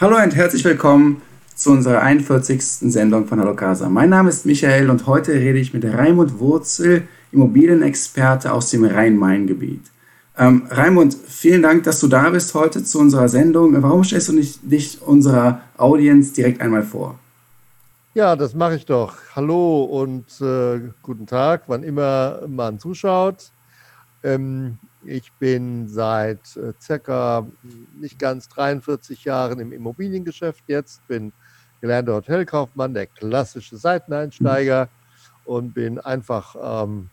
Hallo und herzlich willkommen zu unserer 41. Sendung von Hallo Casa. Mein Name ist Michael und heute rede ich mit Raimund Wurzel, Immobilienexperte aus dem Rhein-Main-Gebiet. Ähm, Raimund, vielen Dank, dass du da bist heute zu unserer Sendung. Warum stellst du nicht dich unserer Audience direkt einmal vor? Ja, das mache ich doch. Hallo und äh, guten Tag, wann immer man zuschaut. Ähm, ich bin seit äh, circa nicht ganz 43 Jahren im Immobiliengeschäft jetzt, bin gelernter Hotelkaufmann, der klassische Seiteneinsteiger und bin einfach ähm,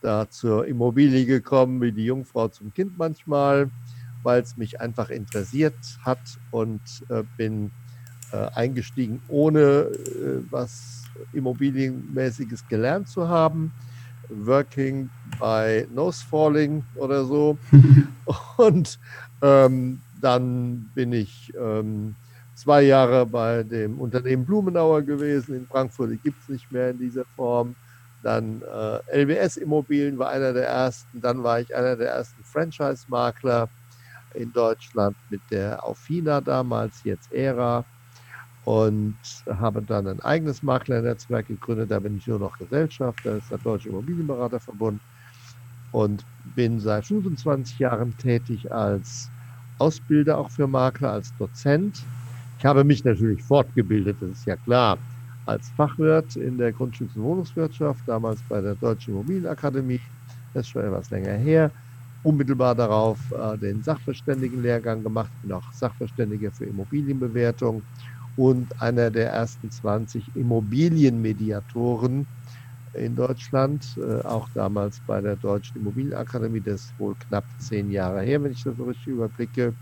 da zur Immobilie gekommen, wie die Jungfrau zum Kind manchmal, weil es mich einfach interessiert hat und äh, bin äh, eingestiegen, ohne äh, was Immobilienmäßiges gelernt zu haben. Working by Nose Falling oder so. und ähm, dann bin ich ähm, zwei Jahre bei dem Unternehmen Blumenauer gewesen in Frankfurt. Gibt es nicht mehr in dieser Form. Dann äh, LBS Immobilien war einer der ersten. Dann war ich einer der ersten Franchise-Makler in Deutschland mit der Aufina damals, jetzt ERA. Und habe dann ein eigenes Maklernetzwerk gegründet. Da bin ich nur noch Gesellschafter, das ist der Deutsche Immobilienberaterverbund. Und bin seit 25 Jahren tätig als Ausbilder auch für Makler, als Dozent. Ich habe mich natürlich fortgebildet, das ist ja klar als Fachwirt in der Grundstücks- und Wohnungswirtschaft, damals bei der Deutschen Immobilienakademie, das ist schon etwas länger her. Unmittelbar darauf äh, den Sachverständigenlehrgang gemacht, bin auch Sachverständiger für Immobilienbewertung und einer der ersten 20 Immobilienmediatoren in Deutschland, äh, auch damals bei der Deutschen Immobilienakademie, das ist wohl knapp zehn Jahre her, wenn ich das so richtig überblicke.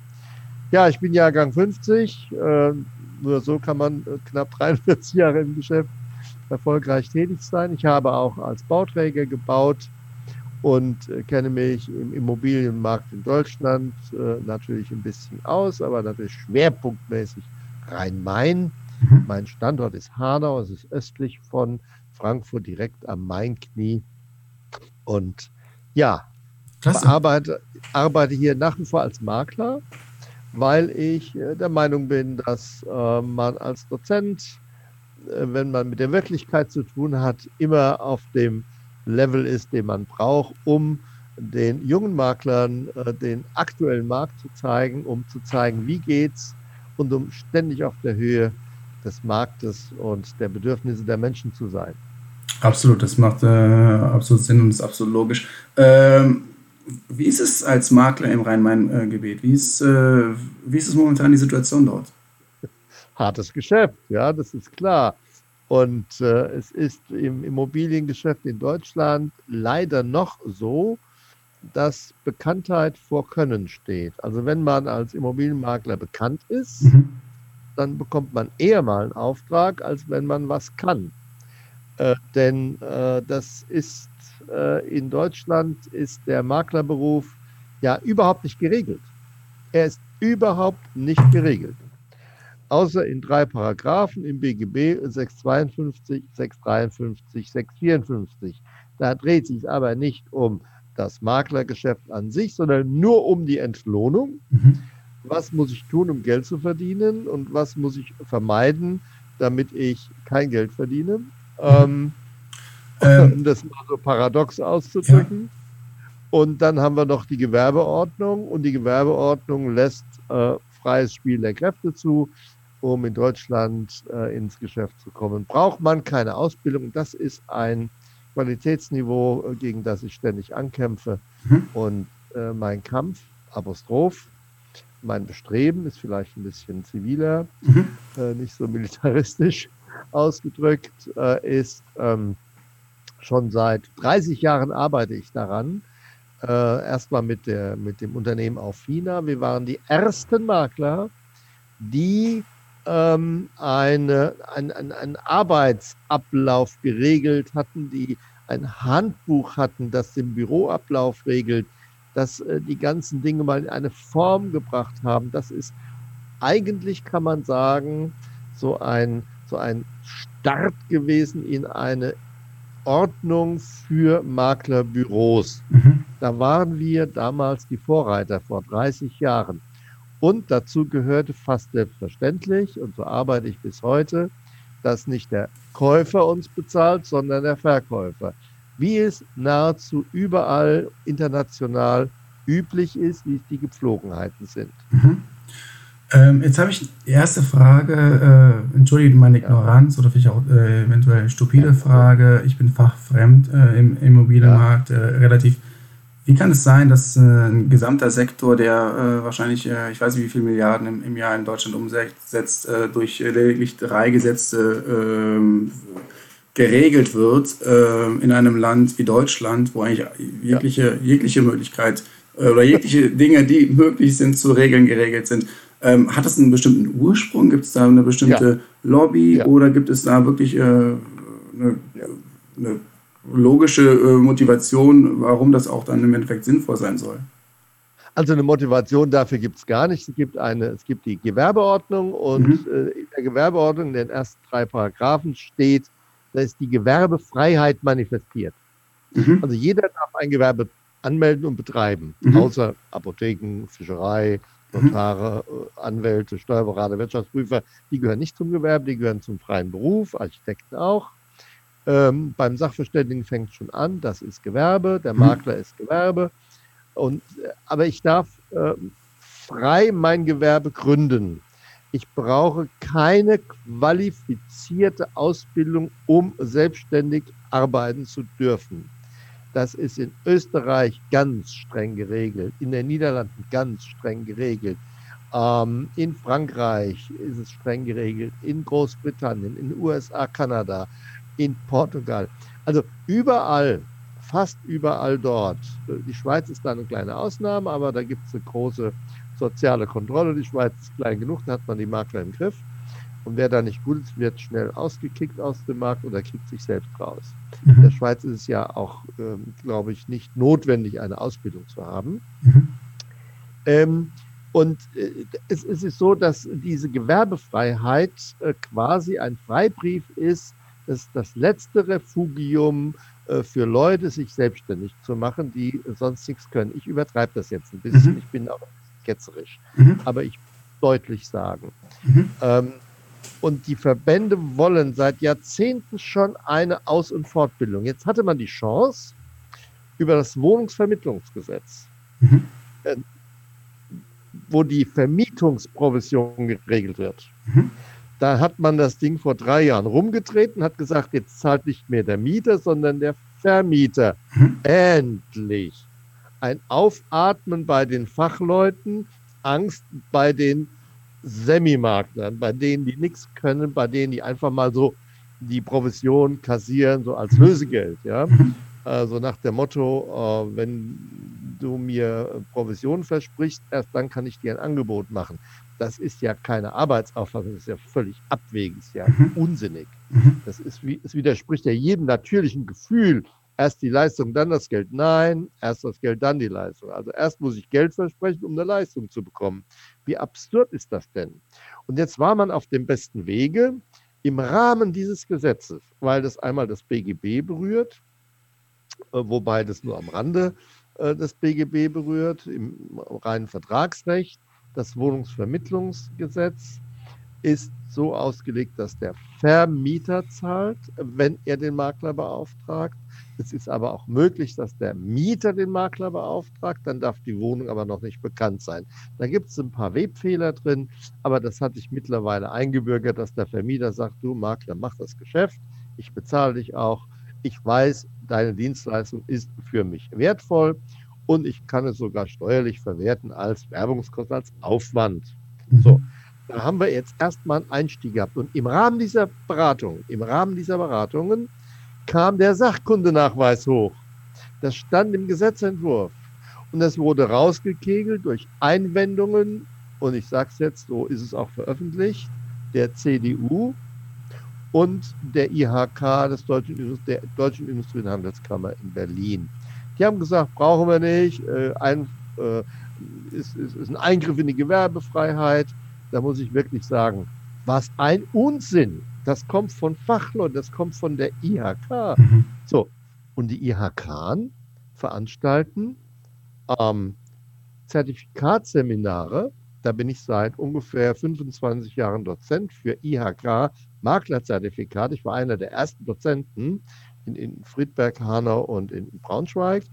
Ja, ich bin Jahrgang 50, äh, nur so kann man äh, knapp 43 Jahre im Geschäft erfolgreich tätig sein. Ich habe auch als Bauträger gebaut und kenne mich im Immobilienmarkt in Deutschland natürlich ein bisschen aus, aber natürlich schwerpunktmäßig Rhein-Main. Mhm. Mein Standort ist Hanau, es ist östlich von Frankfurt, direkt am Mainknie. Und ja, arbeite, arbeite hier nach wie vor als Makler weil ich äh, der Meinung bin, dass äh, man als Dozent, äh, wenn man mit der Wirklichkeit zu tun hat, immer auf dem Level ist, den man braucht, um den jungen Maklern den aktuellen Markt zu zeigen, um zu zeigen, wie geht's und um ständig auf der Höhe des Marktes und der Bedürfnisse der Menschen zu sein. Absolut, das macht äh, absolut Sinn und ist absolut logisch. Ähm, wie ist es als Makler im Rhein-Main-Gebiet? Wie, ist, äh, wie ist es momentan die Situation dort? Hartes Geschäft, ja, das ist klar. Und äh, es ist im Immobiliengeschäft in Deutschland leider noch so, dass Bekanntheit vor Können steht. Also wenn man als Immobilienmakler bekannt ist, mhm. dann bekommt man eher mal einen Auftrag, als wenn man was kann. Äh, denn äh, das ist äh, in Deutschland ist der Maklerberuf ja überhaupt nicht geregelt. Er ist überhaupt nicht geregelt. Außer in drei Paragraphen im BGB 652, 653, 654. Da dreht sich aber nicht um das Maklergeschäft an sich, sondern nur um die Entlohnung. Mhm. Was muss ich tun, um Geld zu verdienen und was muss ich vermeiden, damit ich kein Geld verdiene? Mhm. Ähm, ähm, um das mal so paradox auszudrücken. Ja. Und dann haben wir noch die Gewerbeordnung und die Gewerbeordnung lässt äh, freies Spiel der Kräfte zu, um in Deutschland äh, ins Geschäft zu kommen. Braucht man keine Ausbildung. Das ist ein Qualitätsniveau, äh, gegen das ich ständig ankämpfe. Mhm. Und äh, mein Kampf, Apostroph, mein Bestreben ist vielleicht ein bisschen ziviler, mhm. Äh, nicht so militaristisch ausgedrückt, äh, ist ähm, schon seit 30 Jahren arbeite ich daran. Äh, Erstmal mit, der, mit dem Unternehmen Aufina. Wir waren die ersten Makler, die ähm, eine, ein, ein, einen Arbeitsablauf geregelt hatten, die ein Handbuch hatten, das den Büroablauf regelt, dass äh, die ganzen Dinge mal in eine Form gebracht haben. Das ist eigentlich, kann man sagen, so ein, so ein Start gewesen in eine Ordnung für Maklerbüros. Mhm. Da waren wir damals die Vorreiter vor 30 Jahren. Und dazu gehörte fast selbstverständlich, und so arbeite ich bis heute, dass nicht der Käufer uns bezahlt, sondern der Verkäufer. Wie es nahezu überall international üblich ist, wie es die Gepflogenheiten sind. Mhm. Ähm, jetzt habe ich die erste Frage, äh, entschuldige meine Ignoranz ja. oder vielleicht auch äh, eventuell eine stupide ja. Frage. Ich bin fachfremd äh, im Immobilienmarkt, ja. Äh, relativ. Wie kann es sein, dass äh, ein gesamter Sektor, der äh, wahrscheinlich, ich weiß nicht, wie viele Milliarden im, im Jahr in Deutschland umsetzt, durch lediglich drei Gesetze ähm, geregelt wird, in einem Land wie Deutschland, wo eigentlich jegliche, jegliche Möglichkeit oder jegliche Dinge, die möglich sind, zu regeln, geregelt sind? Ähm, hat das einen bestimmten Ursprung? Gibt es da eine bestimmte ja. Lobby ja. oder gibt es da wirklich äh, eine, eine, logische äh, Motivation, warum das auch dann im Endeffekt sinnvoll sein soll? Also eine Motivation dafür gibt es gar nicht. Es gibt, eine, es gibt die Gewerbeordnung und mhm. äh, in der Gewerbeordnung, in den ersten drei Paragraphen steht, da ist die Gewerbefreiheit manifestiert. Mhm. Also jeder darf ein Gewerbe anmelden und betreiben, mhm. außer Apotheken, Fischerei, Notare, mhm. Anwälte, Steuerberater, Wirtschaftsprüfer, die gehören nicht zum Gewerbe, die gehören zum freien Beruf, Architekten auch. Ähm, beim Sachverständigen fängt es schon an, das ist Gewerbe, der mhm. Makler ist Gewerbe. Und, äh, aber ich darf äh, frei mein Gewerbe gründen. Ich brauche keine qualifizierte Ausbildung, um selbstständig arbeiten zu dürfen. Das ist in Österreich ganz streng geregelt, in den Niederlanden ganz streng geregelt. Ähm, in Frankreich ist es streng geregelt, in Großbritannien, in den USA, Kanada, in Portugal. Also überall, fast überall dort. Die Schweiz ist da eine kleine Ausnahme, aber da gibt es eine große soziale Kontrolle. Die Schweiz ist klein genug, da hat man die Makler im Griff. Und wer da nicht gut ist, wird schnell ausgekickt aus dem Markt oder kriegt sich selbst raus. Mhm. In der Schweiz ist es ja auch, ähm, glaube ich, nicht notwendig, eine Ausbildung zu haben. Mhm. Ähm, und äh, es, es, ist so, dass diese Gewerbefreiheit äh, quasi ein Freibrief ist, das das letzte Refugium äh, für Leute, sich selbstständig zu machen, die sonst nichts können. Ich übertreibe das jetzt ein bisschen, mhm. ich bin auch ketzerisch, mhm. aber ich deutlich sagen. Mhm. Ähm, und die Verbände wollen seit Jahrzehnten schon eine Aus- und Fortbildung. Jetzt hatte man die Chance, über das Wohnungsvermittlungsgesetz, mhm. äh, wo die Vermietungsprovision geregelt wird. Mhm. Da hat man das Ding vor drei Jahren rumgetreten, hat gesagt, jetzt zahlt nicht mehr der Mieter, sondern der Vermieter. Mhm. Endlich. Ein Aufatmen bei den Fachleuten, Angst bei den Semi-Maklern, bei denen, die nichts können, bei denen, die einfach mal so die Provision kassieren, so als Lösegeld. Ja? Also nach dem Motto, äh, wenn du mir Provision versprichst, erst dann kann ich dir ein Angebot machen. Das ist ja keine Arbeitsaufwand, das ist ja völlig abwegig, ist ja mhm. unsinnig. Mhm. Das ist wie, es widerspricht ja jedem natürlichen Gefühl, erst die Leistung, dann das Geld. Nein, erst das Geld, dann die Leistung. Also erst muss ich Geld versprechen, um eine Leistung zu bekommen. Wie absurd ist das denn? Und jetzt war man auf dem besten Wege im Rahmen dieses Gesetzes, weil das einmal das BGB berührt, äh, wobei das nur am Rande äh, des BGB berührt, im reinen Vertragsrecht, das Wohnungsvermittlungsgesetz ist so ausgelegt, dass der Vermieter zahlt, wenn er den Makler beauftragt. Es ist aber auch möglich, dass der Mieter den Makler beauftragt, dann darf die Wohnung aber noch nicht bekannt sein. Da gibt es ein paar Webfehler drin, aber das hat sich mittlerweile eingebürgert, dass der Vermieter sagt, du Makler, mach das Geschäft, ich bezahle dich auch, ich weiß, deine Dienstleistung ist für mich wertvoll und ich kann es sogar steuerlich verwerten als Werbungskosten, als Aufwand. So, mhm. Da haben wir jetzt erstmal einen Einstieg gehabt. Und im Rahmen dieser Beratung, im Rahmen dieser Beratungen kam der Sachkundenachweis hoch. Das stand im Gesetzentwurf. Und das wurde rausgekegelt durch Einwendungen, und ich sage es jetzt, so ist es auch veröffentlicht, der CDU und der IHK, des Deutschen, der Deutschen Industrie- und Handelskammer in Berlin. Die haben gesagt, brauchen wir nicht, äh, ein, äh, ist, ist, ist ein Eingriff in die Gewerbefreiheit, da muss ich wirklich sagen, was ein Unsinn. Das kommt von Fachleuten, das kommt von der IHK. Mhm. So, und die IHK veranstalten ähm, Zertifikatsseminare Da bin ich seit ungefähr 25 Jahren Dozent für IHK Maklerzertifikat. Ich war einer der ersten Dozenten in, in Friedberg, Hanau und in Braunschweig.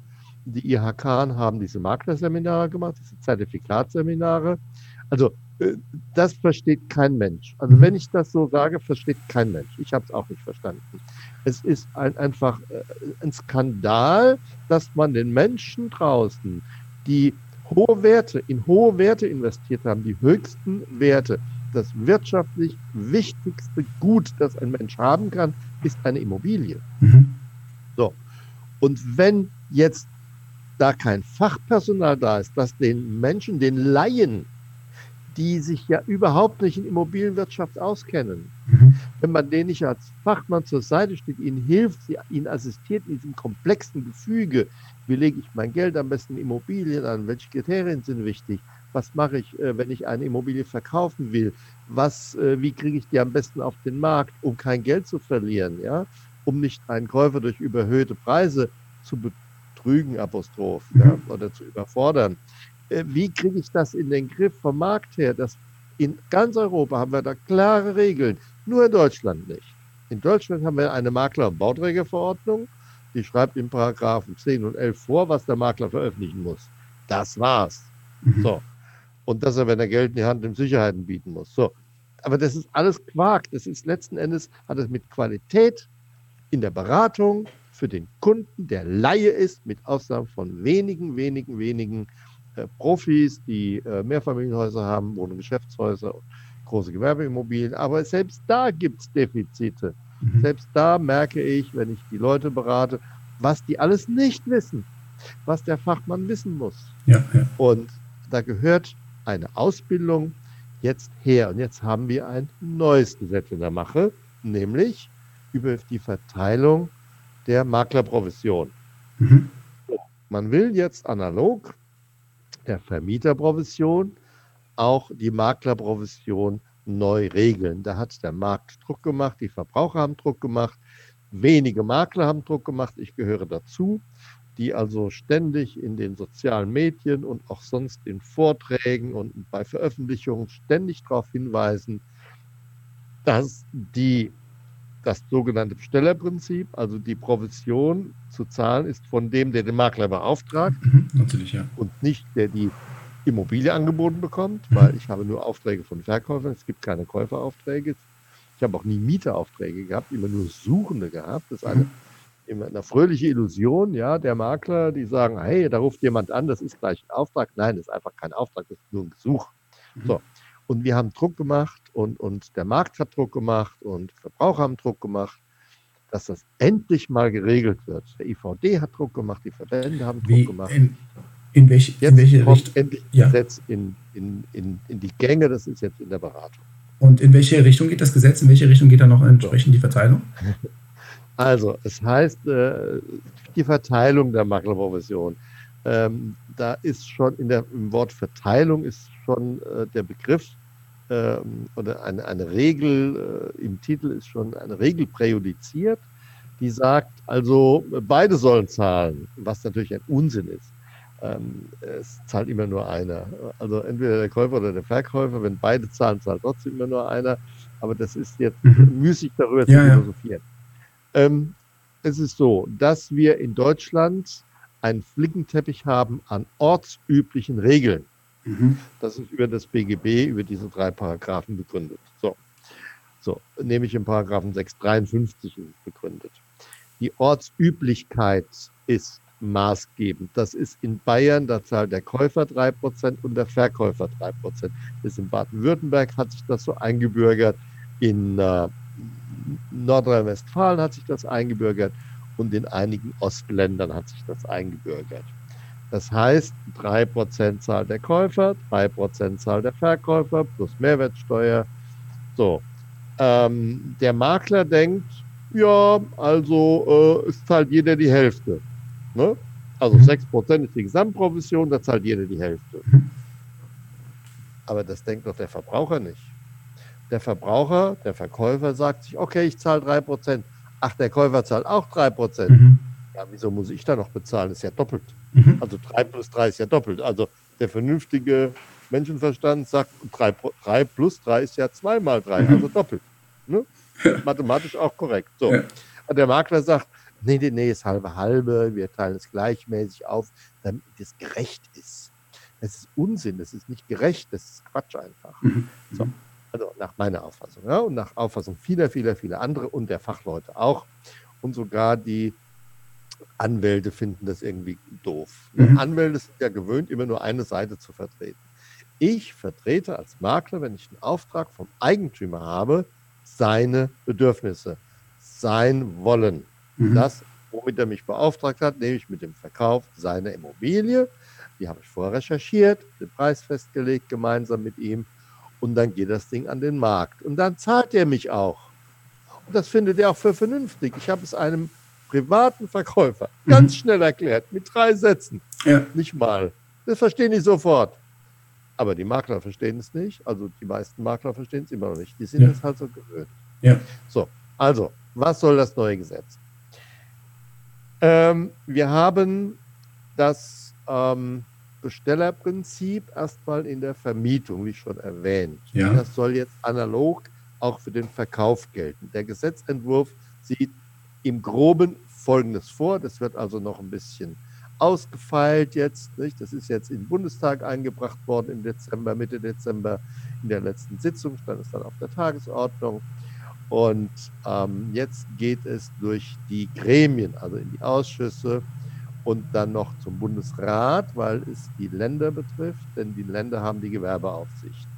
Die IHK haben diese Maklerseminare gemacht, diese Zertifikatsseminare. Also äh, das versteht kein Mensch. Also mhm. wenn ich das so sage, versteht kein Mensch. Ich habe es auch nicht verstanden. Es ist ein, einfach äh, ein Skandal, dass man den Menschen draußen, die hohe Werte, in hohe Werte investiert haben, die höchsten Werte, das wirtschaftlich wichtigste Gut, das ein Mensch haben kann, ist eine Immobilie. Mhm. So. Und wenn jetzt da kein Fachpersonal da ist, das den Menschen, den Laien, die sich ja überhaupt nicht in Immobilienwirtschaft auskennen, mhm. wenn man denen nicht als Fachmann zur Seite steht, ihnen hilft, sie, ihnen assistiert in diesem komplexen Gefüge, wie lege ich mein Geld am besten in Immobilien an, welche Kriterien sind wichtig, was mache ich, äh, wenn ich eine Immobilie verkaufen will, was, äh, wie kriege ich die am besten auf den Markt, um kein Geld zu verlieren, ja, um nicht einen Käufer durch überhöhte Preise zu betrügen, Apostroph, ja, mhm. oder zu überfordern. Äh, wie kriege ich das in den Griff vom Markt her? Das, in ganz Europa haben wir da klare Regeln, nur in Deutschland nicht. In Deutschland haben wir eine Makler- und Bauträgerverordnung, die schreibt in Paragraphen 10 und 11 vor, was der Makler veröffentlichen muss. Das war's. Mhm. So. Und dass er, wenn er Geld in die Hand nimmt, Sicherheiten bieten muss. So. Aber das ist alles Quark. Das ist letzten Endes, hat es mit Qualität in der Beratung für den Kunden, der Laie ist, mit Ausnahme von wenigen, wenigen, wenigen äh, Profis, die äh, Mehrfamilienhäuser haben, Wohn- und Geschäftshäuser, große Gewerbeimmobilien. Aber selbst da gibt es Defizite. Mhm. Selbst da merke ich, wenn ich die Leute berate, was die alles nicht wissen, was der Fachmann wissen muss. Ja, ja. Und da gehört eine Ausbildung jetzt her. Und jetzt haben wir ein neues Gesetz in der Mache, nämlich über die Verteilung der Maklerprovision. Mhm. Man will jetzt analog der Vermieterprovision auch die Maklerprovision neu regeln. Da hat der Markt Druck gemacht, die Verbraucher haben Druck gemacht, wenige Makler haben Druck gemacht, ich gehöre dazu, die also ständig in den sozialen Medien und auch sonst in Vorträgen und bei Veröffentlichungen ständig darauf hinweisen, dass die das sogenannte Bestellerprinzip, also die Provision zu zahlen ist von dem, der den Makler beauftragt. Mhm, natürlich, ja. Und nicht der die Immobilie angeboten bekommt, weil ich habe nur Aufträge von Verkäufern, es gibt keine Käuferaufträge. Ich habe auch nie Mieteraufträge gehabt, immer nur Suchende gehabt. Das ist eine, immer eine fröhliche Illusion, ja, der Makler, die sagen, hey, da ruft jemand an, das ist gleich ein Auftrag. Nein, das ist einfach kein Auftrag, das ist nur ein Gesuch. Mhm. So. Und wir haben Druck gemacht und, und der Markt hat Druck gemacht und Verbraucher haben Druck gemacht, dass das endlich mal geregelt wird. Der IVD hat Druck gemacht, die Verbände haben Druck Wie, gemacht. In, in, welche, jetzt in welche kommt Richtung? endlich ja. Gesetz in, in, in, in die Gänge, das ist jetzt in der Beratung. Und in welche Richtung geht das Gesetz? In welche Richtung geht da noch entsprechend die Verteilung? Also, es heißt, äh, die Verteilung der Maklerprovision. Ähm, da ist schon in der, im Wort Verteilung ist schon äh, der Begriff äh, oder eine, eine Regel äh, im Titel ist schon eine Regel präjudiziert, die sagt, also beide sollen zahlen, was natürlich ein Unsinn ist ähm, es zahlt immer nur einer. Also entweder der Käufer oder der Verkäufer. Wenn beide zahlen, zahlt trotzdem immer nur einer. Aber das ist jetzt mhm. müßig darüber zu ja, philosophieren. Ja. Ähm, es ist so, dass wir in Deutschland einen Flickenteppich haben an ortsüblichen Regeln. Mhm. Das ist über das BGB, über diese drei Paragraphen begründet. So, so nämlich im Paragraphen 653 begründet. Die Ortsüblichkeit ist maßgebend. Das ist in Bayern, da zahlt der Käufer 3% und der Verkäufer 3%. Das ist in Baden-Württemberg hat sich das so eingebürgert, in äh, Nordrhein-Westfalen hat sich das eingebürgert und in einigen Ostländern hat sich das eingebürgert. Das heißt, 3% zahlt der Käufer, 3% zahlt der Verkäufer plus Mehrwertsteuer. So. Ähm, der Makler denkt, ja, also äh, es zahlt jeder die Hälfte. Ne? Also mhm. 6% ist die Gesamtprovision, da zahlt jeder die Hälfte. Aber das denkt doch der Verbraucher nicht. Der Verbraucher, der Verkäufer sagt sich, okay, ich zahle 3%. Ach, der Käufer zahlt auch 3%. Mhm. Ja, wieso muss ich da noch bezahlen? Das ist ja doppelt. Mhm. Also 3 plus 3 ist ja doppelt. Also der vernünftige Menschenverstand sagt, 3, 3 plus 3 ist ja 2 mal 3, also doppelt. Ne? Mathematisch auch korrekt. So. Ja. Und der Makler sagt, nee, nee, nee, ist halbe halbe, wir teilen es gleichmäßig auf, damit es gerecht ist. Das ist Unsinn, das ist nicht gerecht, das ist Quatsch einfach. Mhm. So. Also nach meiner Auffassung ja, und nach Auffassung vieler, vieler, vieler andere und der Fachleute auch. Und sogar die Anwälte finden das irgendwie doof. Mhm. Anwälte sind ja gewöhnt, immer nur eine Seite zu vertreten. Ich vertrete als Makler, wenn ich einen Auftrag vom Eigentümer habe, seine Bedürfnisse, sein Wollen. Mhm. Das, womit er mich beauftragt hat, nämlich mit dem Verkauf seiner Immobilie. Die habe ich vorher recherchiert, den Preis festgelegt, gemeinsam mit ihm. Und dann geht das Ding an den Markt. Und dann zahlt er mich auch. Und das findet er auch für vernünftig. Ich habe es einem privaten Verkäufer mhm. ganz schnell erklärt, mit drei Sätzen. Ja. Nicht mal. Das verstehen die sofort. Aber die Makler verstehen es nicht. Also die meisten Makler verstehen es immer noch nicht. Die sind es halt so gewöhnt. Ja. So, also, was soll das neue Gesetz? Ähm, wir haben das ähm, Bestellerprinzip erstmal in der Vermietung, wie schon erwähnt. Ja. Das soll jetzt analog auch für den Verkauf gelten. Der Gesetzentwurf sieht im Groben Folgendes vor. Das wird also noch ein bisschen ausgefeilt jetzt. Nicht? Das ist jetzt in den Bundestag eingebracht worden im Dezember, Mitte Dezember. In der letzten Sitzung stand es dann auf der Tagesordnung. Und ähm, jetzt geht es durch die Gremien, also in die Ausschüsse und dann noch zum Bundesrat, weil es die Länder betrifft, denn die Länder haben die Gewerbeaufsicht.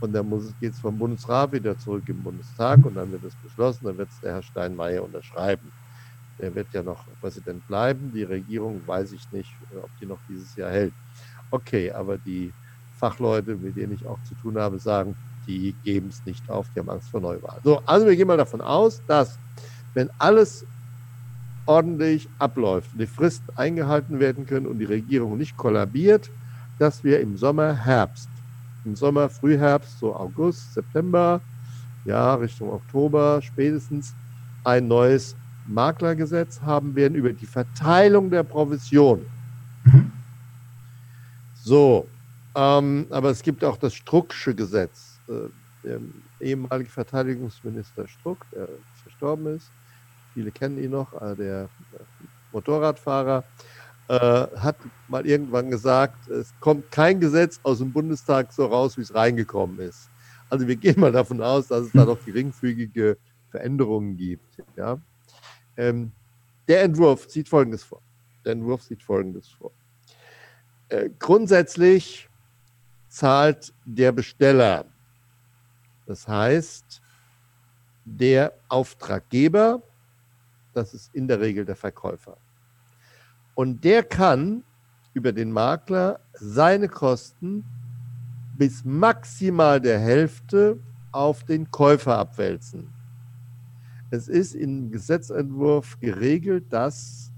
Und dann geht es vom Bundesrat wieder zurück im Bundestag und dann wird es beschlossen, dann wird es der Herr Steinmeier unterschreiben. Der wird ja noch Präsident bleiben. Die Regierung weiß ich nicht, ob die noch dieses Jahr hält. Okay, aber die Fachleute, mit denen ich auch zu tun habe, sagen, die geben es nicht auf, die haben Angst vor Neuwahl. So, also wir gehen mal davon aus, dass wenn alles ordentlich abläuft, die Fristen eingehalten werden können und die Regierung nicht kollabiert, dass wir im Sommer, Herbst, im Sommer, Frühherbst, so August, September, ja, Richtung Oktober spätestens ein neues Maklergesetz haben werden über die Verteilung der Provision. Mhm. So, ähm, aber es gibt auch das Strucksche Gesetz. Äh, der ehemalige Verteidigungsminister Struck, der verstorben ist, viele kennen ihn noch, äh, der Motorradfahrer, äh, hat mal irgendwann gesagt, es kommt kein Gesetz aus dem Bundestag so raus, wie es reingekommen ist. Also wir gehen mal davon aus, dass es da noch geringfügige Veränderungen gibt. Ja? Ähm, der Entwurf sieht Folgendes vor. Der Entwurf sieht Folgendes vor. Äh, grundsätzlich zahlt der Besteller, das heißt der Auftraggeber, das ist in der Regel der Verkäufer. Und der kann über den Makler seine Kosten bis maximal der Hälfte auf den Käufer abwälzen. Es ist im Gesetzentwurf geregelt, dass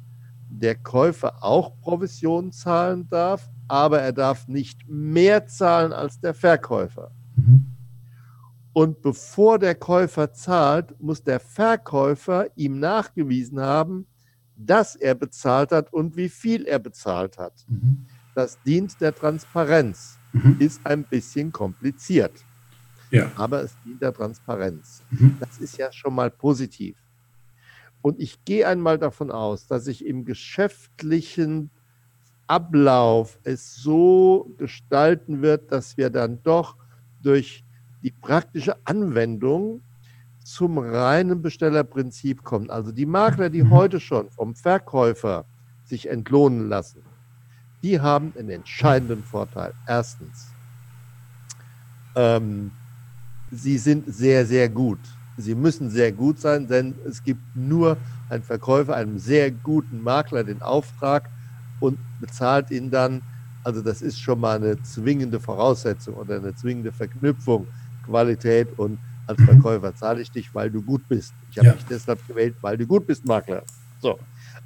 der Käufer auch Provisionen zahlen darf, aber er darf nicht mehr zahlen als der Verkäufer. Mhm. Und bevor der Käufer zahlt, muss der Verkäufer ihm nachgewiesen haben, dass er bezahlt hat und wie viel er bezahlt hat. Mhm. Das dient der Transparenz. Mhm. Ist ein bisschen kompliziert. Ja. Aber es dient der Transparenz. Mhm. Das ist ja schon mal positiv. Und ich gehe einmal davon aus, dass ich im geschäftlichen Ablauf es so gestalten wird, dass wir dann doch durch die praktische Anwendung zum reinen Bestellerprinzip kommen. Also die Makler, die mhm. heute schon vom Verkäufer sich entlohnen lassen, die haben einen entscheidenden Vorteil. Erstens, ähm, sie sind sehr, sehr gut. Sie müssen sehr gut sein, denn es gibt nur ein Verkäufer, einem sehr guten Makler den Auftrag und bezahlt ihn dann. Also das ist schon mal eine zwingende Voraussetzung oder eine zwingende Verknüpfung, Qualität und als. Verkäufer zahle ich dich, weil du gut bist. Ich habe ja. dich deshalb gewählt, weil du gut bist, Makler. So.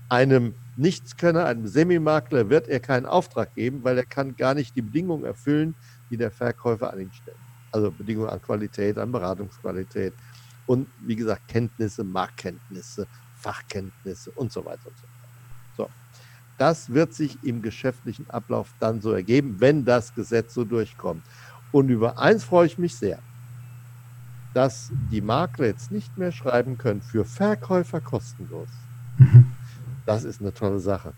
Einem Nichtskönner, einem Semimakler wird er keinen Auftrag geben, weil er kann gar nicht die Bedingungen erfüllen, die der Verkäufer an ihn stellt. Also Bedingungen an Qualität, an Beratungsqualität und wie gesagt Kenntnisse, Marktkenntnisse, Fachkenntnisse und so weiter und so fort. So. das wird sich im geschäftlichen Ablauf dann so ergeben, wenn das Gesetz so durchkommt. Und über eins freue ich mich sehr, dass die Makler jetzt nicht mehr schreiben können für Verkäufer kostenlos. Mhm. Das ist eine tolle Sache.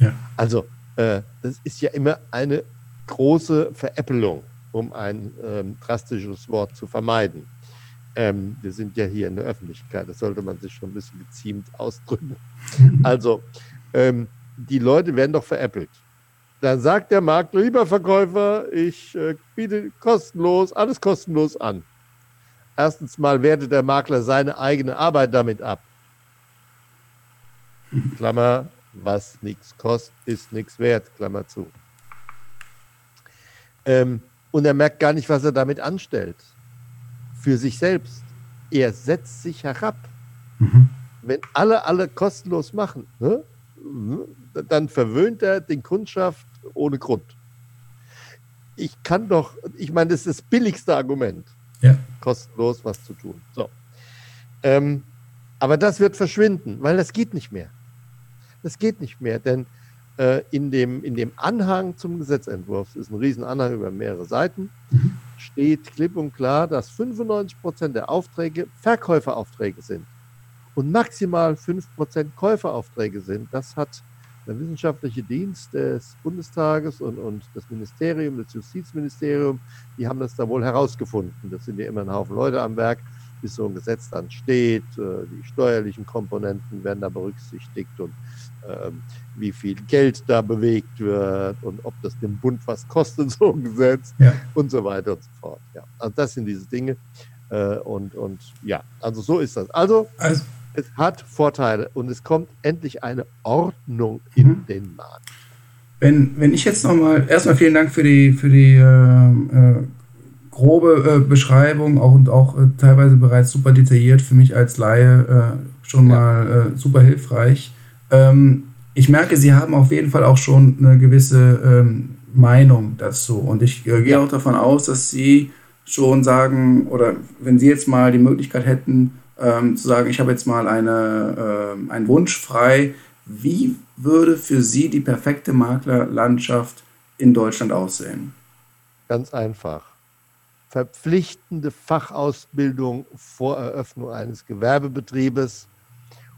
Ja. Also, äh, das ist ja immer eine große Veräppelung, um ein ähm, drastisches Wort zu vermeiden. Ähm, wir sind ja hier in der Öffentlichkeit, das sollte man sich schon ein bisschen geziemt ausdrücken. Also, ähm, die Leute werden doch veräppelt. Dann sagt der Makler, lieber Verkäufer, ich äh, biete kostenlos, alles kostenlos an. Erstens mal wertet der Makler seine eigene Arbeit damit ab. Klammer, was nichts kostet, ist nichts wert, Klammer zu. Ähm, und er merkt gar nicht, was er damit anstellt. Für sich selbst. Er setzt sich herab. Mhm. Wenn alle alle kostenlos machen, ne, dann verwöhnt er den Kundschaft ohne Grund. Ich kann doch, ich meine, das ist das billigste Argument, ja. kostenlos was zu tun. So. Ähm, aber das wird verschwinden, weil das geht nicht mehr. Das geht nicht mehr, denn äh, in, dem, in dem Anhang zum Gesetzentwurf, das ist ein Riesenanhang über mehrere Seiten, mhm. steht klipp und klar, dass 95 Prozent der Aufträge Verkäuferaufträge sind und maximal 5 Prozent Käuferaufträge sind. Das hat der wissenschaftliche Dienst des Bundestages und, und das Ministerium, das Justizministerium, die haben das da wohl herausgefunden. Das sind ja immer ein Haufen Leute am Werk, bis so ein Gesetz dann steht. Äh, die steuerlichen Komponenten werden da berücksichtigt und ähm, wie viel Geld da bewegt wird und ob das dem Bund was kostet, so ein Gesetz ja. und so weiter und so fort. Ja, also das sind diese Dinge. Äh, und, und ja, also so ist das. Also, also es hat Vorteile und es kommt endlich eine Ordnung in mhm. den Markt. Wenn, wenn ich jetzt nochmal, erstmal vielen Dank für die, für die äh, äh, grobe äh, Beschreibung auch, und auch äh, teilweise bereits super detailliert für mich als Laie äh, schon ja. mal äh, super hilfreich. Ähm, ich merke, Sie haben auf jeden Fall auch schon eine gewisse ähm, Meinung dazu und ich gehe ja. auch davon aus, dass Sie schon sagen, oder wenn Sie jetzt mal die Möglichkeit hätten, ähm, zu sagen, ich habe jetzt mal eine, äh, einen Wunsch frei. Wie würde für Sie die perfekte Maklerlandschaft in Deutschland aussehen? Ganz einfach. Verpflichtende Fachausbildung vor Eröffnung eines Gewerbebetriebes.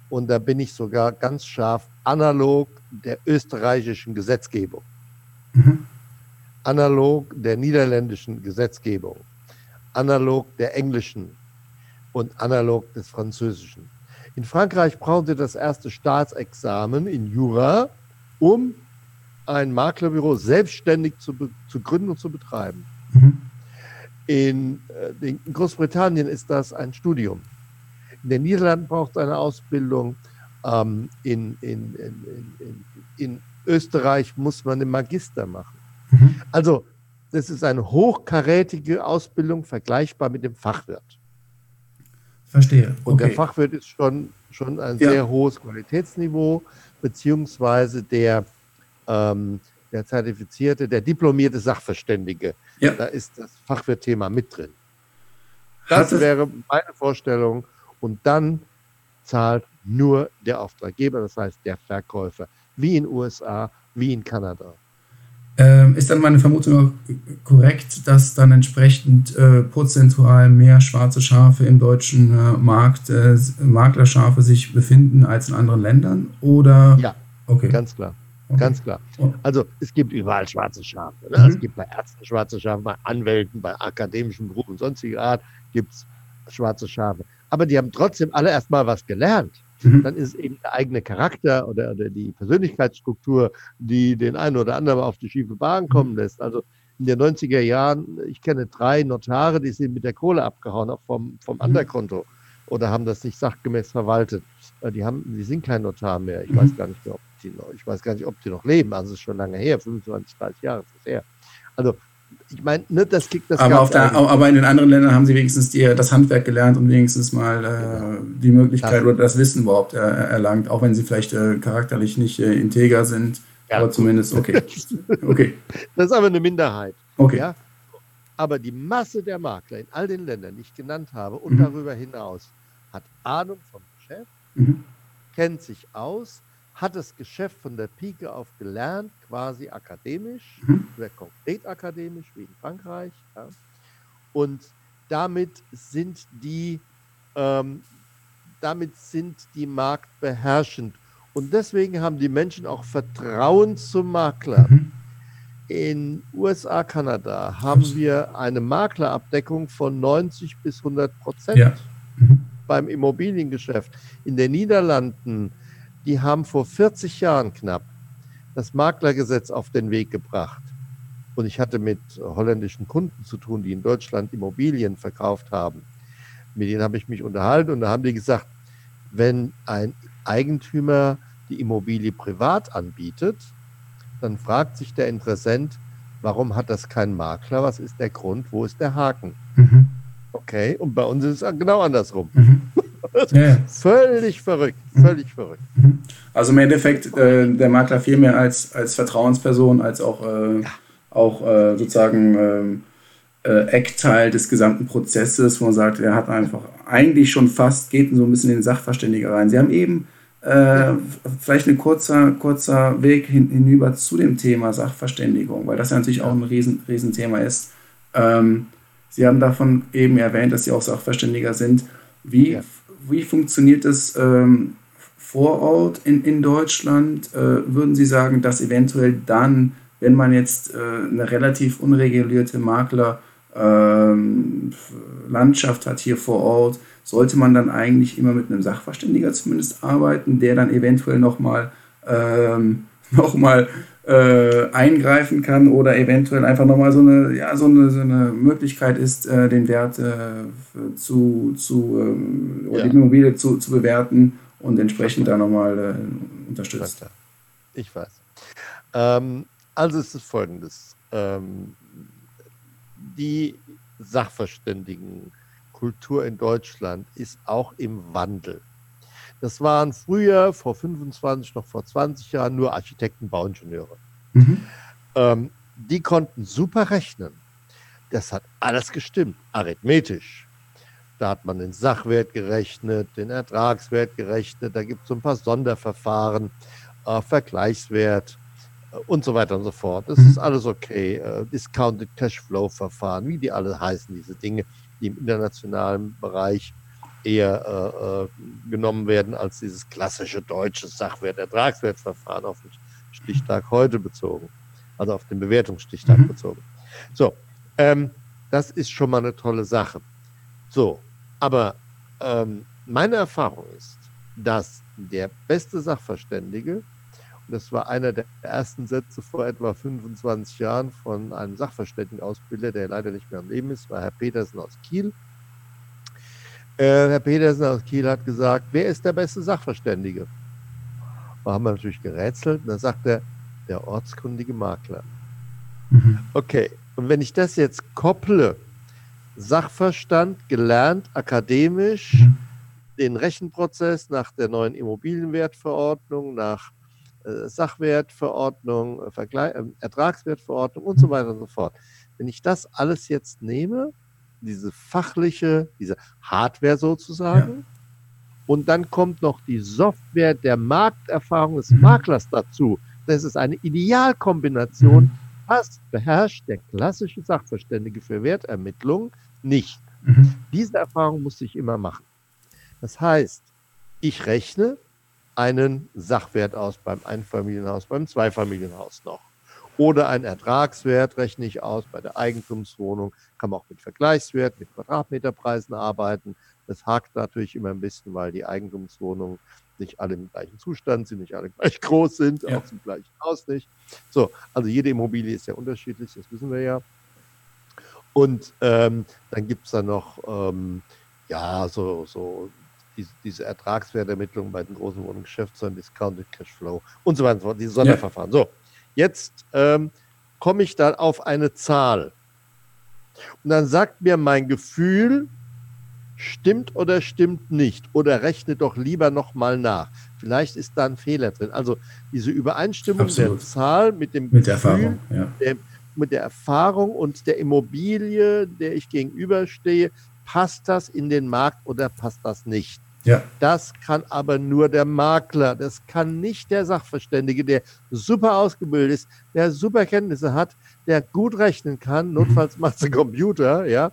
Und da bin ich sogar ganz scharf analog der österreichischen Gesetzgebung. Mhm. Analog der niederländischen Gesetzgebung. Analog der englischen und analog des Französischen. In Frankreich brauchen Sie das erste Staatsexamen in Jura, um ein Maklerbüro selbstständig zu, zu gründen und zu betreiben. Mhm. In, äh, in, Großbritannien ist das ein Studium. In den Niederlanden braucht es eine Ausbildung. Ähm, in, in, in, Österreich muss man einen Magister machen. Mhm. Also, das ist eine hochkarätige Ausbildung, vergleichbar mit dem Fachwirt. Verstehe. Und okay. der Fachwirt ist schon, schon ein ja. sehr hohes Qualitätsniveau, beziehungsweise der, ähm, der zertifizierte, der diplomierte Sachverständige. Ja. Da ist das Fachwirtthema mit drin. Das wäre meine Vorstellung. Und dann zahlt nur der Auftraggeber, das heißt der Verkäufer, wie in USA, wie in Kanada. Ähm, ist dann meine Vermutung korrekt, dass dann entsprechend äh, prozentual mehr schwarze Schafe im deutschen äh, Markt, äh, Maklerschafe sich befinden als in anderen Ländern? Oder? Ja, okay. ganz klar. Okay. Ganz klar. Also es gibt überall schwarze Schafe. Ne? Mhm. Es gibt bei Ärzten schwarze Schafe, bei Anwälten, bei akademischen Berufen sonstiger Art gibt es schwarze Schafe. Aber die haben trotzdem alle erstmal was gelernt. Mhm. Dann ist es eben der eigene Charakter oder, oder, die Persönlichkeitsstruktur, die den einen oder anderen auf die schiefe Bahn kommen mhm. lässt. Also in den 90er Jahren, ich kenne drei Notare, die sind mit der Kohle abgehauen, auch vom, vom mhm. Anderkonto oder haben das nicht sachgemäß verwaltet. Äh, die, haben, die sind kein Notar mehr. Ich mhm. weiß gar nicht mehr, ob die noch, ich weiß gar nicht, ob die noch leben. Also es ist schon lange her, 25, 30 Jahre ist das her. Also ich meine, ne, das kriegt das aber, der, aber in den anderen Ländern haben sie wenigstens die, das Handwerk gelernt und wenigstens mal äh, die Möglichkeit das oder das Wissen überhaupt äh, erlangt, auch wenn sie vielleicht äh, charakterlich nicht äh, integer sind. Ja. Aber zumindest, okay. okay. Das ist aber eine Minderheit. Okay. Ja? Aber die Masse der Makler in all den Ländern, die ich genannt habe und mhm. darüber hinaus, hat Ahnung vom Geschäft, mhm. kennt sich aus, hat das Geschäft von der Pike auf gelernt, quasi akademisch, mhm. oder konkret akademisch, wie in Frankreich. Ja. Und damit sind die, ähm, damit sind die marktbeherrschend. Und deswegen haben die Menschen auch Vertrauen zum Makler. Mhm. In USA, Kanada haben wir eine Maklerabdeckung von 90 bis 100 Prozent ja. mhm. beim Immobiliengeschäft. In den Niederlanden, die haben vor 40 Jahren knapp das Maklergesetz auf den Weg gebracht. Und ich hatte mit holländischen Kunden zu tun, die in Deutschland Immobilien verkauft haben. Mit denen habe ich mich unterhalten und da haben die gesagt, wenn ein Eigentümer die Immobilie privat anbietet, dann fragt sich der Interessent, warum hat das kein Makler? Was ist der Grund? Wo ist der Haken? Mhm. Okay, und bei uns ist es genau andersrum. Mhm. Ja. Völlig verrückt, völlig mhm. verrückt. Also im Endeffekt äh, der Makler viel mehr als, als Vertrauensperson, als auch, äh, ja. auch äh, sozusagen ähm, äh, Eckteil des gesamten Prozesses, wo man sagt, er hat einfach eigentlich schon fast, geht so ein bisschen in den Sachverständiger rein. Sie haben eben äh, vielleicht ein kurzer, kurzer Weg hin, hinüber zu dem Thema Sachverständigung, weil das ja natürlich auch ein riesen, Riesenthema ist. Ähm, Sie haben davon eben erwähnt, dass Sie auch Sachverständiger sind. Wie, ja. Wie funktioniert es ähm, vor Ort in, in Deutschland? Äh, würden Sie sagen, dass eventuell dann, wenn man jetzt äh, eine relativ unregulierte Makler ähm, hat hier vor Ort, sollte man dann eigentlich immer mit einem Sachverständiger zumindest arbeiten, der dann eventuell nochmal ähm, noch äh, eingreifen kann oder eventuell einfach nochmal so eine, ja, so eine, so eine Möglichkeit ist, äh, den Wert äh, zu, zu ähm, oder ja. die Immobilie zu, zu bewerten und entsprechend da nochmal äh, unterstützt. Ich weiß. Ähm, also es ist folgendes. Ähm, die Sachverständigenkultur in Deutschland ist auch im Wandel. Das waren früher, vor 25, noch vor 20 Jahren, nur Architekten, Bauingenieure. Mhm. Ähm, die konnten super rechnen. Das hat alles gestimmt, arithmetisch. Da hat man den Sachwert gerechnet, den Ertragswert gerechnet, da gibt es so ein paar Sonderverfahren, äh, Vergleichswert, und so weiter und so fort. Das ist mhm. alles okay. Äh, Discounted Cashflow-Verfahren, wie die alle heißen, diese Dinge, die im internationalen Bereich eher äh, äh genommen werden als dieses klassische deutsche Sachwert-Ertragswertverfahren auf den Stichtag heute bezogen, also auf den Bewertungsstichtag mhm. bezogen. So, ähm, das ist schon mal eine tolle Sache. So, aber ähm, meine Erfahrung ist, dass der beste Sachverständige das war einer der ersten Sätze vor etwa 25 Jahren von einem Sachverständigenausbilder, der leider nicht mehr am Leben ist, war Herr Petersen aus Kiel. Äh, Herr Petersen aus Kiel hat gesagt, wer ist der beste Sachverständige? Da haben wir natürlich gerätselt und dann sagt er, der ortskundige Makler. Mhm. Okay, und wenn ich das jetzt kopple, Sachverstand, gelernt, akademisch, mhm. den Rechenprozess nach der neuen Immobilienwertverordnung, nach äh, Sachwertverordnung, äh, Vergleich, äh, Ertragswertverordnung und so weiter und so fort. Wenn ich das alles jetzt nehme, diese fachliche, diese Hardware sozusagen, ja. und dann kommt noch die Software der Markterfahrung des mhm. Maklers dazu, das ist eine Idealkombination. Mhm. Das beherrscht der klassische Sachverständige für Wertermittlung nicht. Mhm. Diese Erfahrung muss ich immer machen. Das heißt, ich rechne einen Sachwert aus beim Einfamilienhaus, beim Zweifamilienhaus noch. Oder einen Ertragswert rechne ich aus bei der Eigentumswohnung. Kann man auch mit Vergleichswert, mit Quadratmeterpreisen arbeiten. Das hakt natürlich immer ein bisschen, weil die Eigentumswohnungen nicht alle im gleichen Zustand sind, nicht alle gleich groß sind, ja. auch zum gleichen Haus nicht. So, also jede Immobilie ist ja unterschiedlich, das wissen wir ja. Und ähm, dann gibt es da noch ähm, ja, so, so diese, diese Ertragswertermittlung bei den großen Wohnungsgeschäftsführern, Discounted Cashflow und so weiter, diese Sonderverfahren. Ja. So, jetzt ähm, komme ich dann auf eine Zahl. Und dann sagt mir mein Gefühl, stimmt oder stimmt nicht. Oder rechne doch lieber nochmal nach. Vielleicht ist da ein Fehler drin. Also diese Übereinstimmung Absolut. der Zahl mit dem mit Gefühl, der Erfahrung, ja. der, mit der Erfahrung und der Immobilie, der ich gegenüberstehe, passt das in den Markt oder passt das nicht? Ja. Das kann aber nur der Makler. Das kann nicht der Sachverständige, der super ausgebildet ist, der super Kenntnisse hat, der gut rechnen kann. Mhm. Notfalls macht es ein Computer, ja.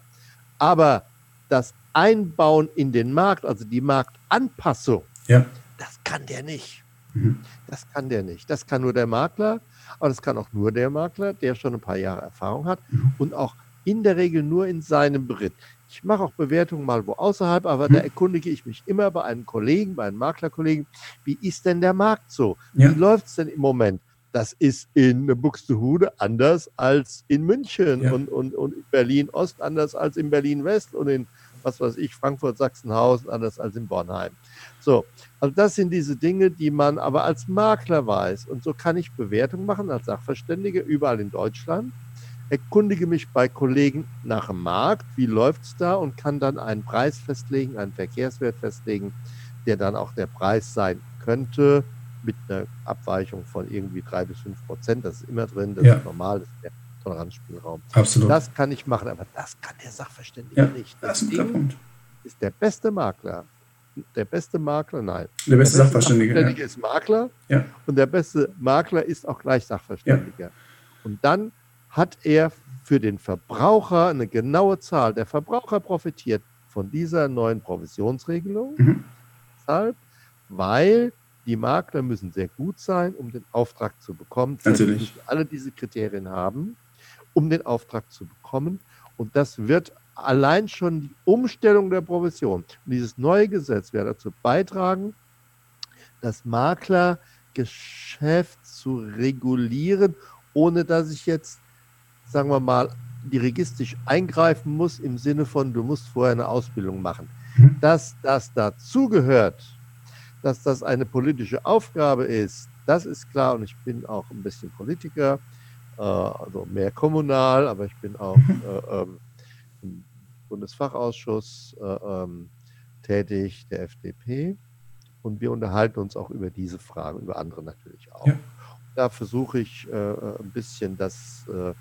Aber das Einbauen in den Markt, also die Marktanpassung, ja. das kann der nicht. Mhm. Das kann der nicht. Das kann nur der Makler, aber das kann auch nur der Makler, der schon ein paar Jahre Erfahrung hat mhm. und auch in der Regel nur in seinem Beritt. Ich mache auch Bewertungen mal wo außerhalb, aber mhm. da erkundige ich mich immer bei einem Kollegen, bei einem Maklerkollegen, wie ist denn der Markt so? Ja. Wie läuft es denn im Moment? Das ist in Buxtehude anders als in München ja. und, und, und Berlin-Ost anders als in Berlin-West und in, was weiß ich, Frankfurt-Sachsenhausen anders als in Bornheim. So, also das sind diese Dinge, die man aber als Makler weiß. Und so kann ich Bewertungen machen als Sachverständige überall in Deutschland erkundige mich bei Kollegen nach dem Markt, wie läuft es da und kann dann einen Preis festlegen, einen Verkehrswert festlegen, der dann auch der Preis sein könnte, mit einer Abweichung von irgendwie drei bis fünf Prozent. Das ist immer drin, das ja. ist normal, das ist der Toleranzspielraum. Absolut. Das kann ich machen, aber das kann der Sachverständige ja, nicht. Das, das ist, ein Punkt. ist der beste Makler. Der beste Makler, nein. Der beste, der beste Sachverständige, Sachverständige ja. ist Makler ja. und der beste Makler ist auch gleich Sachverständiger. Und dann hat er für den Verbraucher eine genaue Zahl. Der Verbraucher profitiert von dieser neuen Provisionsregelung. Mhm. Deshalb, weil die Makler müssen sehr gut sein, um den Auftrag zu bekommen. Natürlich. müssen alle diese Kriterien haben, um den Auftrag zu bekommen. Und das wird allein schon die Umstellung der Provision und dieses neue Gesetz wird dazu beitragen, das Maklergeschäft zu regulieren, ohne dass ich jetzt sagen wir mal, dirigistisch eingreifen muss im Sinne von, du musst vorher eine Ausbildung machen. Mhm. Dass das dazugehört, dass das eine politische Aufgabe ist, das ist klar und ich bin auch ein bisschen Politiker, äh, also mehr kommunal, aber ich bin auch mhm. äh, ähm, im Bundesfachausschuss äh, ähm, tätig, der FDP. Und wir unterhalten uns auch über diese Fragen, über andere natürlich auch. Ja. Da versuche ich ein bisschen das äh,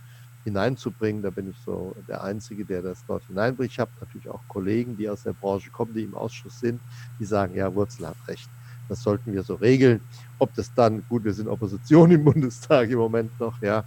hineinzubringen. Da bin ich so der Einzige, der das dort hineinbringt. Ich habe natürlich auch Kollegen, die aus der Branche kommen, die im Ausschuss sind, die sagen, ja, Wurzel hat recht. Das sollten wir so regeln. Ob das dann, gut, wir sind Opposition im Bundestag im Moment noch, ja,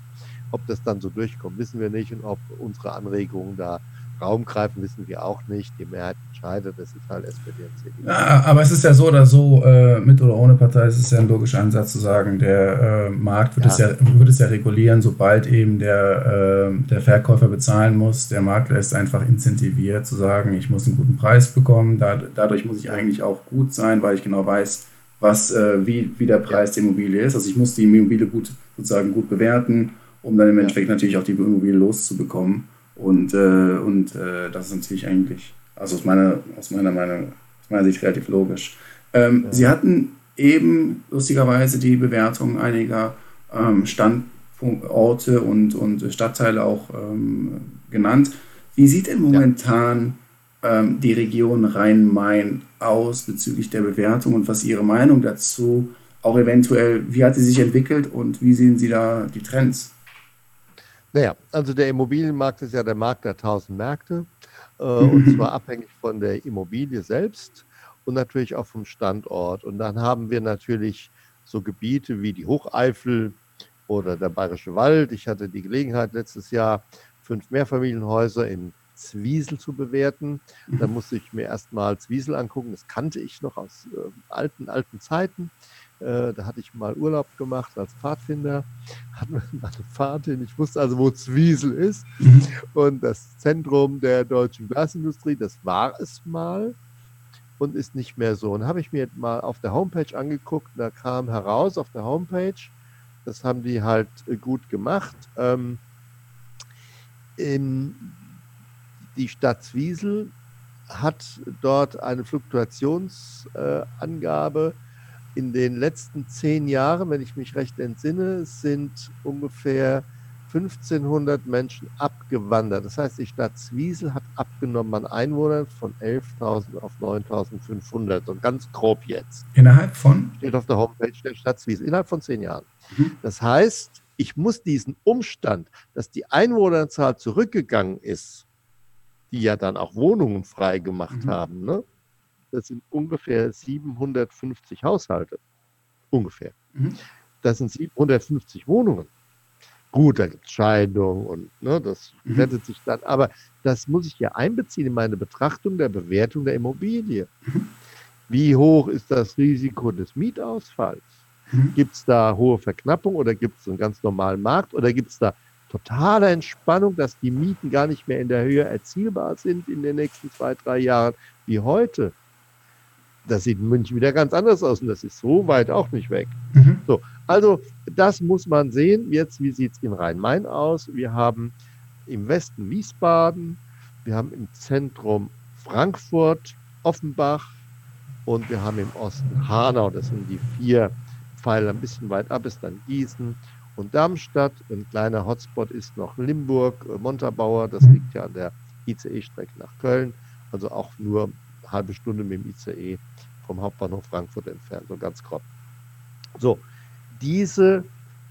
ob das dann so durchkommt, wissen wir nicht und ob unsere Anregungen da Raum greifen, wissen wir auch nicht. Die Mehrheit entscheidet, das ist halt SPD und CDU. Ja, aber es ist ja so oder so, äh, mit oder ohne Partei, es ist ja ein logischer Ansatz zu sagen, der äh, Markt wird, ja. Es ja, wird es ja regulieren, sobald eben der, äh, der Verkäufer bezahlen muss. Der Makler ist einfach incentiviert zu sagen, ich muss einen guten Preis bekommen, da, dadurch muss ich eigentlich auch gut sein, weil ich genau weiß, was, äh, wie, wie der Preis der Immobilie ist. Also ich muss die Immobilie gut, sozusagen gut bewerten, um dann im Endeffekt natürlich auch die Immobilie loszubekommen. Und, äh, und äh, das ist natürlich eigentlich, also aus meiner, aus meiner Meinung, aus meiner Sicht relativ logisch. Ähm, ja. Sie hatten eben lustigerweise die Bewertung einiger ähm, Standorte und, und Stadtteile auch ähm, genannt. Wie sieht denn momentan ja. ähm, die Region Rhein-Main aus bezüglich der Bewertung und was ist Ihre Meinung dazu? Auch eventuell, wie hat sie sich entwickelt und wie sehen Sie da die Trends? Naja, also der Immobilienmarkt ist ja der Markt der tausend Märkte äh, und zwar abhängig von der Immobilie selbst und natürlich auch vom Standort. Und dann haben wir natürlich so Gebiete wie die Hocheifel oder der Bayerische Wald. Ich hatte die Gelegenheit letztes Jahr fünf Mehrfamilienhäuser in Zwiesel zu bewerten. Da mhm. musste ich mir erstmal Zwiesel angucken. Das kannte ich noch aus äh, alten, alten Zeiten. Äh, da hatte ich mal Urlaub gemacht als Pfadfinder, hatten wir eine Fahrt hin. Ich wusste also, wo Zwiesel ist. Mhm. Und das Zentrum der deutschen Glasindustrie, das war es mal und ist nicht mehr so. Und habe ich mir mal auf der Homepage angeguckt, da kam heraus auf der Homepage, das haben die halt äh, gut gemacht. Ähm, die Stadt Zwiesel hat dort eine Fluktuationsangabe in den letzten zehn Jahren, wenn ich mich recht entsinne, sind ungefähr 1500 Menschen abgewandert. Das heißt, die Stadt Zwiesel hat abgenommen an Einwohnern von 11.000 auf 9.500. So ganz grob jetzt. Innerhalb von? Steht auf der Homepage der Stadt Zwiesel. Innerhalb von zehn Jahren. Mhm. Das heißt, ich muss diesen Umstand, dass die das sind ungefähr 750 Haushalte. Ungefähr. Mhm. Das sind 750 Wohnungen. Gut, da gibt es Scheidung und ne, das mhm. rettet sich dann. Aber das muss ich ja einbeziehen in meine Betrachtung der Bewertung der Immobilie. Mhm. Wie hoch ist das Risiko des Mietausfalls? Mhm. Gibt es da hohe Verknappung oder gibt es einen ganz normalen Markt oder gibt es da totale Entspannung, dass die Mieten gar nicht mehr in der Höhe erzielbar sind in den nächsten zwei, drei Jahren wie heute? Das sieht in München wieder ganz anders aus und das ist so weit auch nicht weg. Mhm. So, also das muss man sehen. Jetzt, wie sieht es in Rhein-Main aus? Wir haben im Westen Wiesbaden, wir haben im Zentrum Frankfurt, Offenbach und wir haben im Osten Hanau. Das sind die vier Pfeile. Ein bisschen weit ab ist dann Gießen und Darmstadt. Ein kleiner Hotspot ist noch Limburg, äh, Montabaur. Das liegt ja an der ICE-Strecke nach Köln. Also auch nur halbe Stunde mit dem ICE vom Hauptbahnhof Frankfurt entfernt, so ganz grob. So, diese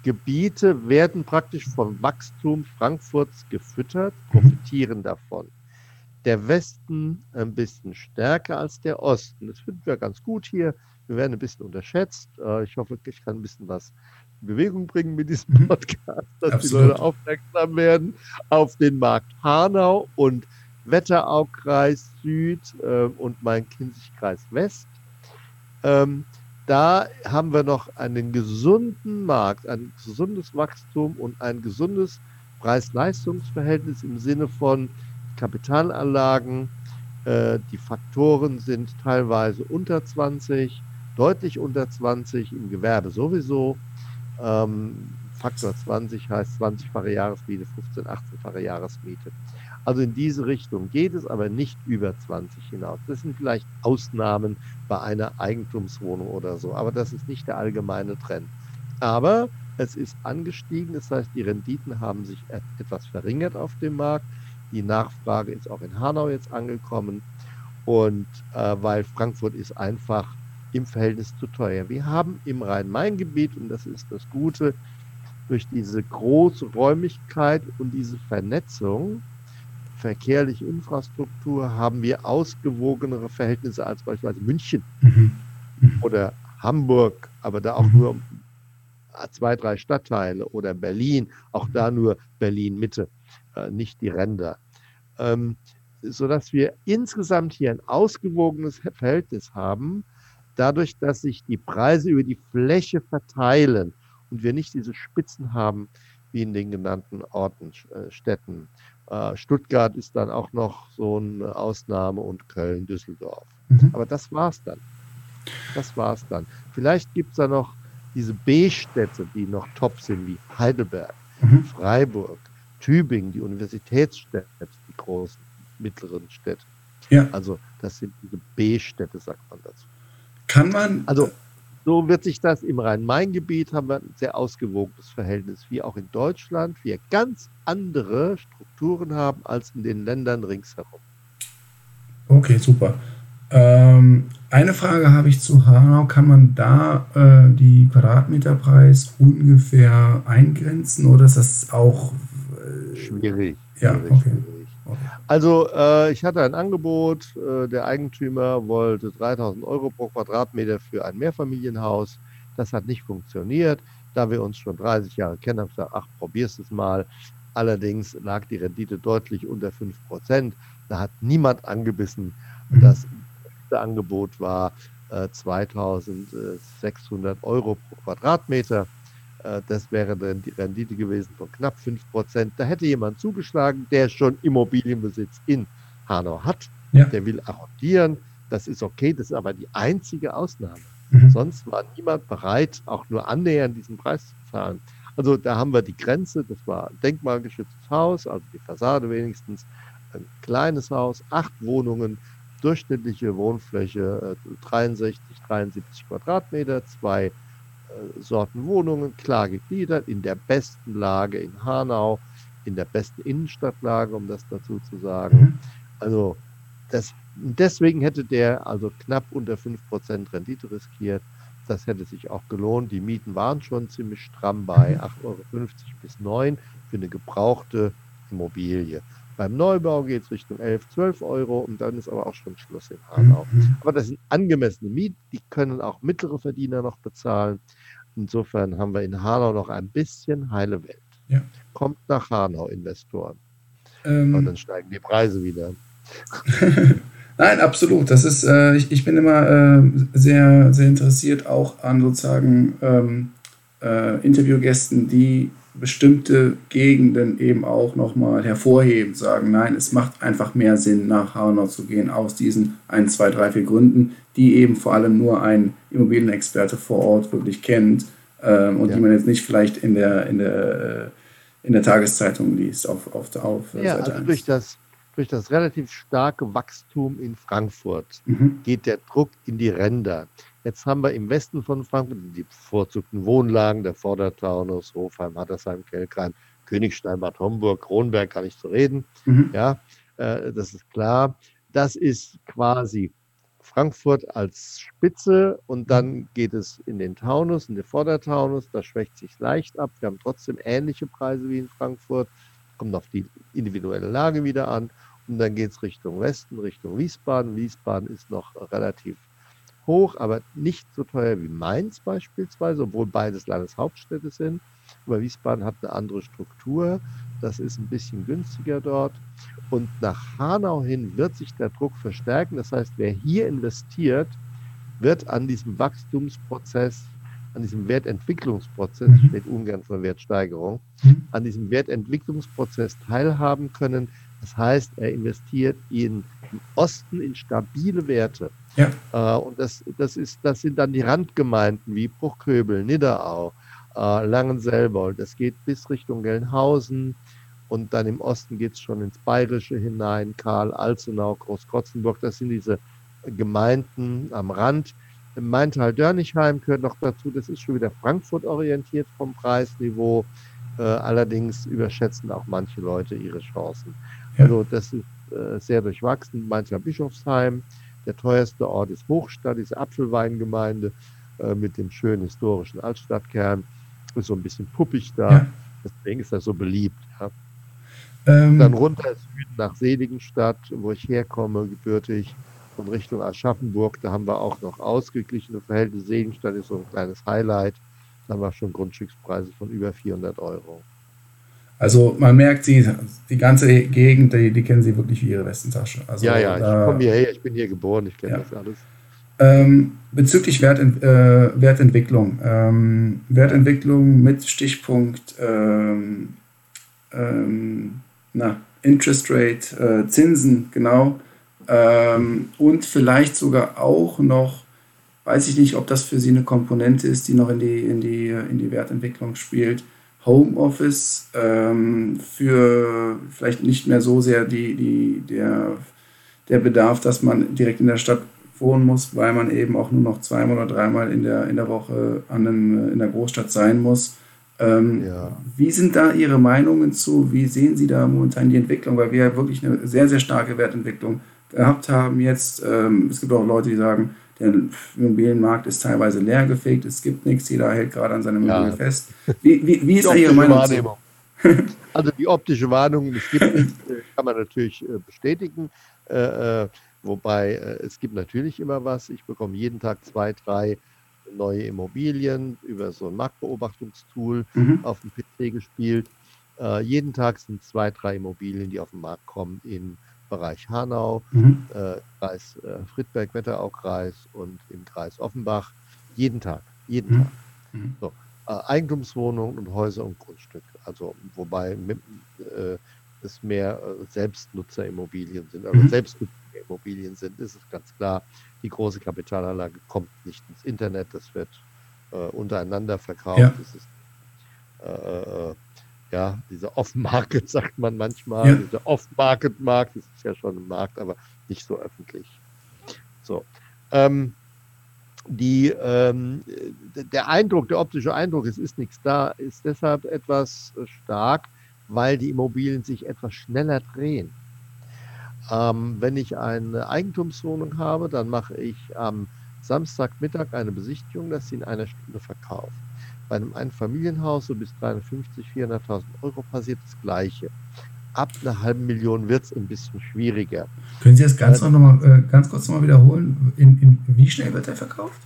Gebiete werden praktisch vom Wachstum Frankfurts gefüttert, mhm. profitieren davon. Der Westen ein bisschen stärker als der Osten. Das finden wir ganz gut hier. Wir werden ein bisschen unterschätzt. Äh, ich hoffe, ich kann ein bisschen was in Bewegung bringen mit diesem mhm. Podcast, dass Absolut. die Leute aufmerksam werden auf den Markt Hanau und Wetteraukreis Süd äh, und Main-Kinzig-Kreis West. Ähm, da haben wir noch einen gesunden Markt, ein gesundes Wachstum und ein gesundes Preis-Leistungs-Verhältnis im Sinne von Kapitalanlagen. Äh, die Faktoren sind teilweise unter 20, deutlich unter 20, im Gewerbe sowieso. Ähm, Faktor 20 heißt 20-fache Jahresmiete, 15, 18-fache Jahresmiete. Also in diese Richtung geht es aber nicht über 20 hinaus. Das sind vielleicht Ausnahmen bei einer Eigentumswohnung oder so, aber das ist nicht der allgemeine Trend. Aber es ist angestiegen, das heißt, die Renditen haben sich etwas verringert auf dem Markt. Die Nachfrage ist auch in Hanau jetzt angekommen und äh, weil Frankfurt ist einfach im Verhältnis zu teuer. Wir haben im Rhein-Main-Gebiet, und das ist das Gute, durch diese große Räumlichkeit und diese Vernetzung verkehrliche Infrastruktur haben wir ausgewogenere Verhältnisse als beispielsweise München mhm. Mhm. oder Hamburg, aber da auch mhm. nur zwei, drei Stadtteile oder Berlin, auch da nur Berlin Mitte, äh, nicht die Ränder. Ähm, sodass wir insgesamt hier ein ausgewogenes Verhältnis haben, dadurch, dass sich die Preise über die Fläche verteilen und wir nicht diese Spitzen haben wie in den genannten Orten, äh, Städten Stuttgart ist dann auch noch so eine Ausnahme und Köln, Düsseldorf. Mhm. Aber das war's dann. Das war's dann. Vielleicht gibt es da noch diese B-Städte, die noch top sind, wie Heidelberg, mhm. Freiburg, Tübingen, die Universitätsstädte, die großen, mittleren Städte. Ja. Also das sind diese B-Städte, sagt man dazu. Kann man. Also so wird sich das im Rhein-Main-Gebiet haben wir ein sehr ausgewogenes Verhältnis, wie auch in Deutschland. Wir ganz andere Strukturen haben als in den Ländern ringsherum. Okay, super. Ähm, eine Frage habe ich zu Hanau. Kann man da äh, die Quadratmeterpreis ungefähr eingrenzen oder ist das auch äh, schwierig? Ja, schwierig, okay. Also äh, ich hatte ein Angebot, äh, der Eigentümer wollte 3000 Euro pro Quadratmeter für ein Mehrfamilienhaus. Das hat nicht funktioniert. Da wir uns schon 30 Jahre kennen, habe ich gesagt, ach, probier's es mal. Allerdings lag die Rendite deutlich unter 5 Prozent. Da hat niemand angebissen. Mhm. Das Angebot war äh, 2600 Euro pro Quadratmeter. Äh, das wäre dann die Rendite gewesen von knapp 5%. Da hätte jemand zugeschlagen, der schon Immobilienbesitz in Hanau hat. Ja. Der will arrondieren. Das ist okay, das ist aber die einzige Ausnahme. Mhm. Sonst war niemand bereit, auch nur annähernd diesen Preis zu zahlen. Also da haben wir die Grenze, das war ein denkmalgeschütztes Haus, also die Fassade wenigstens, ein kleines Haus, acht Wohnungen, durchschnittliche Wohnfläche 63, äh, 73 Quadratmeter, zwei Sorten Wohnungen klar gegliedert, in der besten Lage in Hanau, in der besten Innenstadtlage, um das dazu zu sagen. Mhm. Also das, deswegen hätte der also knapp unter 5% Rendite riskiert. Das hätte sich auch gelohnt. Die Mieten waren schon ziemlich stramm bei 8,50 mhm. Euro bis 9 für eine gebrauchte Immobilie. Beim Neubau geht es Richtung 11, 12 Euro und dann ist aber auch schon Schluss in Hanau. Mhm. Aber das sind angemessene Mieten, die können auch mittlere Verdiener noch bezahlen. Insofern haben wir in Hanau noch ein bisschen heile Welt. Ja. Kommt nach Hanau, Investoren. Ähm, und dann steigen die Preise wieder. Nein, absolut. Das ist, äh, ich, ich bin immer äh, sehr, sehr interessiert auch an sozusagen ähm, äh, Interviewgästen, die bestimmte Gegenden eben auch nochmal hervorheben, sagen, nein, es macht einfach mehr Sinn, nach Hanau zu gehen, aus diesen 1, 2, 3, 4 Gründen, die eben vor allem nur ein Immobilienexperte vor Ort wirklich kennt ähm, und ja. die man jetzt nicht vielleicht in der, in der, äh, in der Tageszeitung liest auf, auf, auf ja, Seite also 1. durch das durch das relativ starke Wachstum in Frankfurt mhm. geht der Druck in die Ränder. Jetzt haben wir im Westen von Frankfurt die bevorzugten Wohnlagen, der Vordertaunus, Hofheim, Hattersheim, Kelkheim, Königstein, Bad Homburg, Kronberg, kann ich zu reden. Mhm. Ja, äh, das ist klar. Das ist quasi Frankfurt als Spitze und dann geht es in den Taunus, in den Vordertaunus. Da schwächt sich leicht ab. Wir haben trotzdem ähnliche Preise wie in Frankfurt. Kommt auf die individuelle Lage wieder an. Und dann geht es Richtung Westen, Richtung Wiesbaden. Wiesbaden ist noch relativ hoch, aber nicht so teuer wie Mainz beispielsweise, obwohl beides Landeshauptstädte sind. Aber Wiesbaden hat eine andere Struktur. Das ist ein bisschen günstiger dort. Und nach Hanau hin wird sich der Druck verstärken. Das heißt, wer hier investiert, wird an diesem Wachstumsprozess, an diesem Wertentwicklungsprozess, mhm. steht ungern von Wertsteigerung, mhm. an diesem Wertentwicklungsprozess teilhaben können. Das heißt, er investiert in, im Osten in stabile Werte. Ja. Äh, und das, das, ist, das sind dann die Randgemeinden wie Bruchköbel, Nidderau, äh, Langenselbold. Das geht bis Richtung Gelnhausen und dann im Osten geht es schon ins Bayerische hinein, Karl, Alzenau, Großkotzenburg. Das sind diese Gemeinden am Rand. Maintal-Dörnichheim gehört noch dazu. Das ist schon wieder Frankfurt orientiert vom Preisniveau. Äh, allerdings überschätzen auch manche Leute ihre Chancen. Ja. Also das ist äh, sehr durchwachsen. Mainzer Bischofsheim, der teuerste Ort ist Hochstadt, diese Apfelweingemeinde äh, mit dem schönen historischen Altstadtkern. Ist so ein bisschen puppig da. Ja. Deswegen ist das so beliebt. Ja. Ähm, Dann runter Süden nach Seligenstadt, wo ich herkomme, gebürtig, und Richtung Aschaffenburg. Da haben wir auch noch ausgeglichene Verhältnisse. Seligenstadt ist so ein kleines Highlight. Da haben wir schon Grundstückspreise von über 400 Euro. Also man merkt sie, die ganze Gegend, die, die kennen sie wirklich wie ihre Westentasche. Also, ja, ja, ich komme hierher, ich bin hier geboren, ich kenne ja. das alles. Ähm, bezüglich Wertent äh, Wertentwicklung. Ähm, Wertentwicklung mit Stichpunkt ähm, ähm na, Interest Rate, äh, Zinsen, genau. Ähm, und vielleicht sogar auch noch, weiß ich nicht, ob das für Sie eine Komponente ist, die noch in die, in die, in die Wertentwicklung spielt Homeoffice ähm, für vielleicht nicht mehr so sehr die, die, der, der Bedarf, dass man direkt in der Stadt wohnen muss, weil man eben auch nur noch zweimal oder dreimal in der, in der Woche an einem, in der Großstadt sein muss. Ähm, ja. Wie sind da Ihre Meinungen zu? Wie sehen Sie da momentan die Entwicklung? Weil wir ja wirklich eine sehr, sehr starke Wertentwicklung gehabt haben jetzt. Ähm, es gibt auch Leute, die sagen, der Immobilienmarkt ist teilweise leergefegt, es gibt nichts, jeder hält gerade an seinem Immobilien ja. fest. Wie, wie, wie ist da Ihre Meinung? Wahrnehmung. also die optische Warnung, es gibt nichts, äh, kann man natürlich äh, bestätigen. Äh, wobei es gibt natürlich immer was. Ich bekomme jeden Tag zwei, drei neue Immobilien über so ein Marktbeobachtungstool mhm. auf dem PC gespielt. Äh, jeden Tag sind zwei, drei Immobilien, die auf den Markt kommen in Bereich Hanau, mhm. äh, Kreis äh, Friedberg, Wetteraukreis und im Kreis Offenbach. Jeden Tag, jeden mhm. Tag. Mhm. So, äh, Eigentumswohnungen und Häuser und Grundstücke. Also wobei mit, äh, es mehr äh, Selbstnutzerimmobilien sind, also. Selbstnutzerimmobilien sind, ist es ganz klar. Die große Kapitalanlage kommt nicht ins Internet, das wird äh, untereinander verkauft. Ja. Das ist ja, dieser Off-Market sagt man manchmal, ja. dieser Off-Market-Markt, das ist ja schon ein Markt, aber nicht so öffentlich. So. Ähm, die, ähm, der Eindruck, der optische Eindruck, es ist nichts da, ist deshalb etwas stark, weil die Immobilien sich etwas schneller drehen. Ähm, wenn ich eine Eigentumswohnung habe, dann mache ich am Samstagmittag eine Besichtigung, dass sie in einer Stunde verkauft. Bei einem Einfamilienhaus so bis 350, 400.000 Euro passiert das Gleiche. ab einer halben Million wird es ein bisschen schwieriger. Können Sie das ganz, noch mal, äh, ganz kurz nochmal wiederholen? In, in, wie schnell wird der verkauft?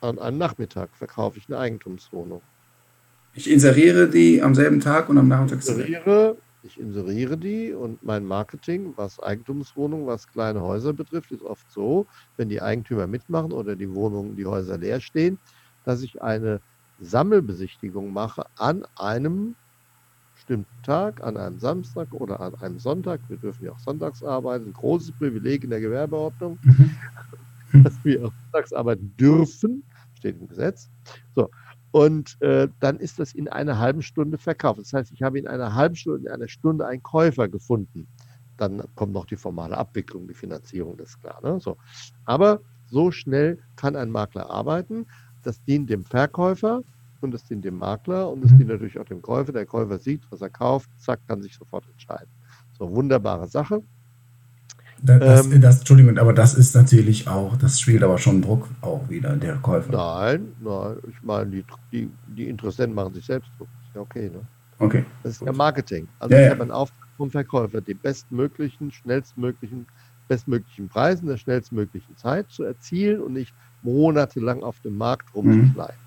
An einem Nachmittag verkaufe ich eine Eigentumswohnung. Ich inseriere die am selben Tag und am Nachmittag. Ich inseriere, ich inseriere die und mein Marketing, was Eigentumswohnungen, was kleine Häuser betrifft, ist oft so, wenn die Eigentümer mitmachen oder die Wohnungen, die Häuser leer stehen, dass ich eine Sammelbesichtigung mache an einem bestimmten Tag, an einem Samstag oder an einem Sonntag. Wir dürfen ja auch sonntags arbeiten, ein großes Privileg in der Gewerbeordnung, mhm. dass wir auch sonntags arbeiten dürfen, steht im Gesetz. So, und äh, dann ist das in einer halben Stunde verkauft. Das heißt, ich habe in einer halben Stunde, in einer Stunde einen Käufer gefunden. Dann kommt noch die formale Abwicklung, die Finanzierung, das ist klar. Ne? So. Aber so schnell kann ein Makler arbeiten. Das dient dem Verkäufer und das dient dem Makler und das dient natürlich auch dem Käufer. Der Käufer sieht, was er kauft, zack, kann sich sofort entscheiden. So, wunderbare Sache. Das, ähm, das, Entschuldigung, aber das ist natürlich auch, das spielt aber schon Druck auch wieder, der Käufer. Nein, nein, ich meine, die, die, die Interessenten machen sich selbst Druck. Ist ja okay, ne? Okay. Das ist ja Marketing. Also ja, ich ja. habe einen Auftrag vom Verkäufer, den bestmöglichen, schnellstmöglichen, bestmöglichen Preis in der schnellstmöglichen Zeit zu erzielen und nicht monatelang auf dem Markt rumzuschleifen. Mhm.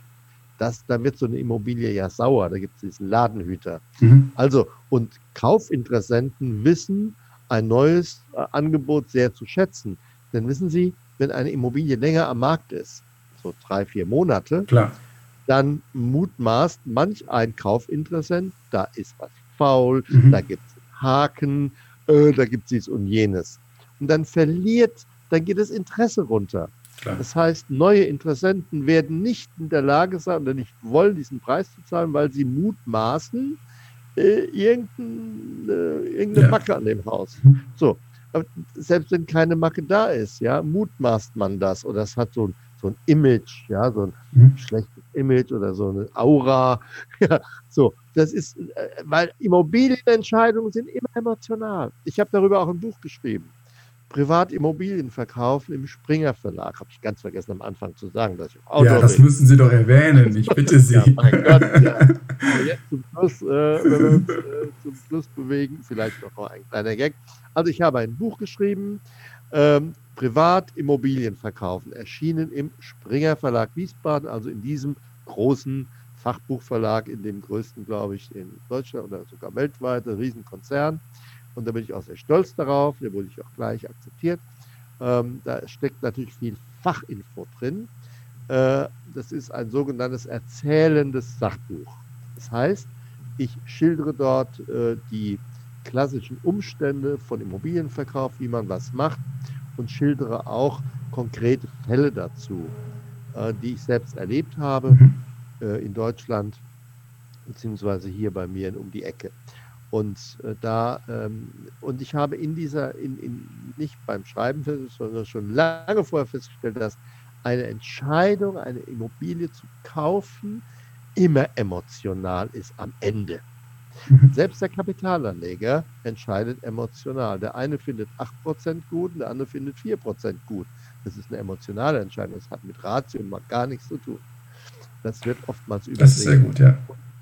Das, da wird so eine Immobilie ja sauer, da gibt es diesen Ladenhüter. Mhm. Also, und Kaufinteressenten wissen, ein neues äh, Angebot sehr zu schätzen. Denn wissen Sie, wenn eine Immobilie länger am Markt ist, so drei, vier Monate, Klar. dann mutmaßt manch ein Kaufinteressent, da ist was faul, mhm. da gibt es Haken, äh, da gibt es dies und jenes. Und dann verliert, dann geht das Interesse runter. Klar. Das heißt, neue Interessenten werden nicht in der Lage sein oder nicht wollen, diesen Preis zu zahlen, weil sie mutmaßen, äh, irgendein, äh, irgendeine ja. Macke an dem Haus. Mhm. So, aber selbst wenn keine Macke da ist, ja, mutmaßt man das oder es hat so ein, so ein Image, ja, so ein mhm. schlechtes Image oder so eine Aura. Ja, so, das ist, äh, weil Immobilienentscheidungen sind immer emotional. Ich habe darüber auch ein Buch geschrieben. Privatimmobilien verkaufen im Springer Verlag. Habe ich ganz vergessen am Anfang zu sagen, dass ich Autor Ja, das bin. müssen Sie doch erwähnen. Ich bitte Sie. ja, mein Gott. Ja. Aber jetzt zum Schluss, äh, wenn wir uns äh, zum Schluss bewegen, vielleicht noch mal ein kleiner Gag. Also ich habe ein Buch geschrieben, ähm, Privatimmobilien verkaufen, erschienen im Springer Verlag Wiesbaden, also in diesem großen Fachbuchverlag, in dem größten, glaube ich, in Deutschland oder sogar weltweit, ein Riesenkonzern. Und da bin ich auch sehr stolz darauf. Da wurde ich auch gleich akzeptiert. Ähm, da steckt natürlich viel Fachinfo drin. Äh, das ist ein sogenanntes erzählendes Sachbuch. Das heißt, ich schildere dort äh, die klassischen Umstände von Immobilienverkauf, wie man was macht und schildere auch konkrete Fälle dazu, äh, die ich selbst erlebt habe mhm. äh, in Deutschland, beziehungsweise hier bei mir um die Ecke. Und äh, da, ähm, und ich habe in dieser, in, in, nicht beim Schreiben, sondern schon lange vorher festgestellt, dass eine Entscheidung, eine Immobilie zu kaufen, immer emotional ist am Ende. Mhm. Selbst der Kapitalanleger entscheidet emotional. Der eine findet 8% gut und der andere findet 4% gut. Das ist eine emotionale Entscheidung. Das hat mit Ratio mal gar nichts zu tun. Das wird oftmals übersehen. Das ist sehr gut, ja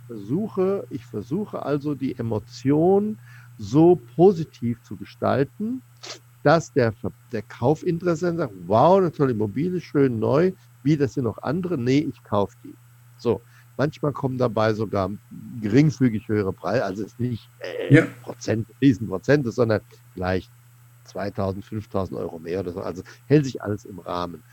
versuche, ich versuche also die Emotion so positiv zu gestalten, dass der, der Kaufinteressent sagt, wow, eine tolle Immobilie, schön neu, wie, das sind noch andere? Nee, ich kaufe die. So, manchmal kommen dabei sogar geringfügig höhere Preise, also es ist nicht äh, ja. Prozent, Riesenprozente, sondern vielleicht 2000, 5000 Euro mehr oder so. Also hält sich alles im Rahmen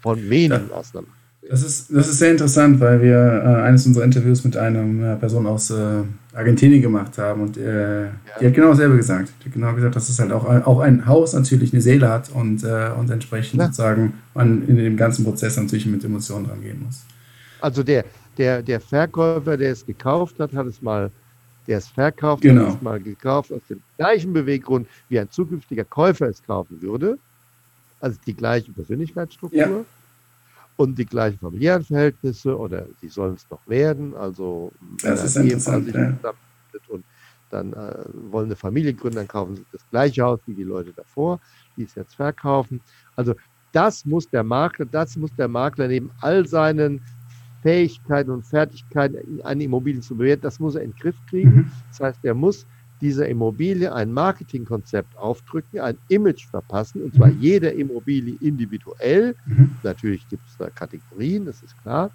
von wenigen ja. Ausnahmen. Das ist, das ist sehr interessant, weil wir äh, eines unserer Interviews mit einer Person aus äh, Argentinien gemacht haben und äh, ja. die hat genau dasselbe gesagt. Die hat genau gesagt, dass es halt auch, auch ein Haus natürlich eine Seele hat und, äh, und entsprechend ja. sozusagen man in dem ganzen Prozess natürlich mit Emotionen dran gehen muss. Also der, der, der Verkäufer, der es gekauft hat, hat es mal, der es verkauft, genau. hat es mal gekauft aus dem gleichen Beweggrund, wie ein zukünftiger Käufer es kaufen würde. Also die gleiche Persönlichkeitsstruktur. Ja und die gleichen familiären Verhältnisse oder sie sollen es noch werden. Also das ist interessant, ja. und dann äh, wollen eine Familie gründen, dann kaufen sie das gleiche Haus wie die Leute davor, die es jetzt verkaufen. Also das muss der Makler, das muss der Makler neben all seinen Fähigkeiten und Fertigkeiten, eine Immobilie zu bewerten, das muss er in den Griff kriegen. Mhm. Das heißt, er muss dieser Immobilie ein Marketingkonzept aufdrücken, ein Image verpassen, und zwar Mhm. jeder Immobilie individuell. Mhm. Natürlich gibt es da Kategorien, das ist klar.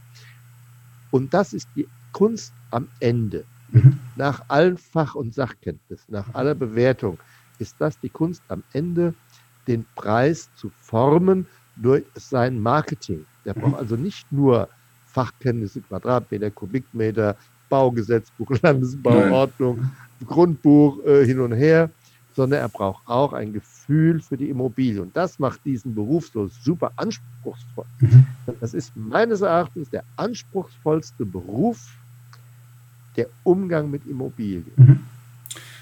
Und das ist die Kunst am Ende. Mhm. Nach allen Fach- und Sachkenntnissen, nach aller Bewertung, ist das die Kunst am Ende, den Preis zu formen durch sein Marketing. Der braucht Mhm. also nicht nur Fachkenntnisse, Quadratmeter, Kubikmeter, Baugesetzbuch, Landesbauordnung, Grundbuch äh, hin und her, sondern er braucht auch ein Gefühl für die Immobilie. Und das macht diesen Beruf so super anspruchsvoll. Mhm. Das ist meines Erachtens der anspruchsvollste Beruf, der Umgang mit Immobilien. Mhm.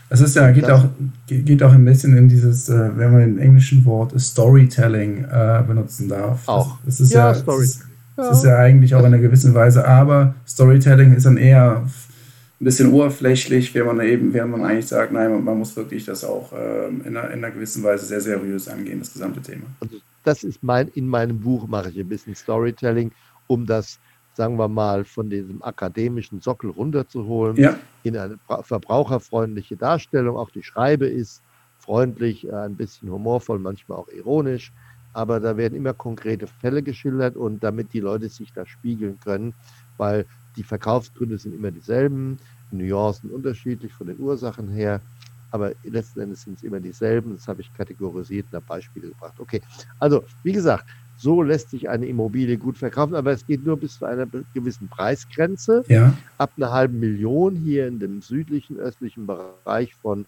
Das ist ja, geht, auch, ge- geht auch ein bisschen in dieses, äh, wenn man den englischen Wort Storytelling äh, benutzen darf. Auch. Das, das ist Ja, ja, Storytelling. Das, das ist ja eigentlich auch in einer gewissen Weise, aber Storytelling ist dann eher ein bisschen oberflächlich, wenn man eben, während man eigentlich sagt, nein, man, muss wirklich das auch ähm, in, einer, in einer gewissen Weise sehr seriös angehen, das gesamte Thema. Also das ist mein, in meinem Buch mache ich ein bisschen Storytelling, um das, sagen wir mal, von diesem akademischen Sockel runterzuholen Ja, in eine bra- verbraucherfreundliche Darstellung. Auch die Schreibe ist freundlich, äh, ein bisschen humorvoll, manchmal auch ironisch. Aber da werden immer konkrete Fälle geschildert und damit die Leute sich da spiegeln können, weil die Verkaufsgründe sind immer dieselben, Nuancen unterschiedlich von den Ursachen her, aber letzten Endes sind es immer dieselben. Das habe ich kategorisiert und habe Beispiele gebracht. Okay, also wie gesagt, so lässt sich eine Immobilie gut verkaufen, aber es geht nur bis zu einer gewissen Preisgrenze ja, ab einer halben Million hier in dem südlichen, östlichen Bereich von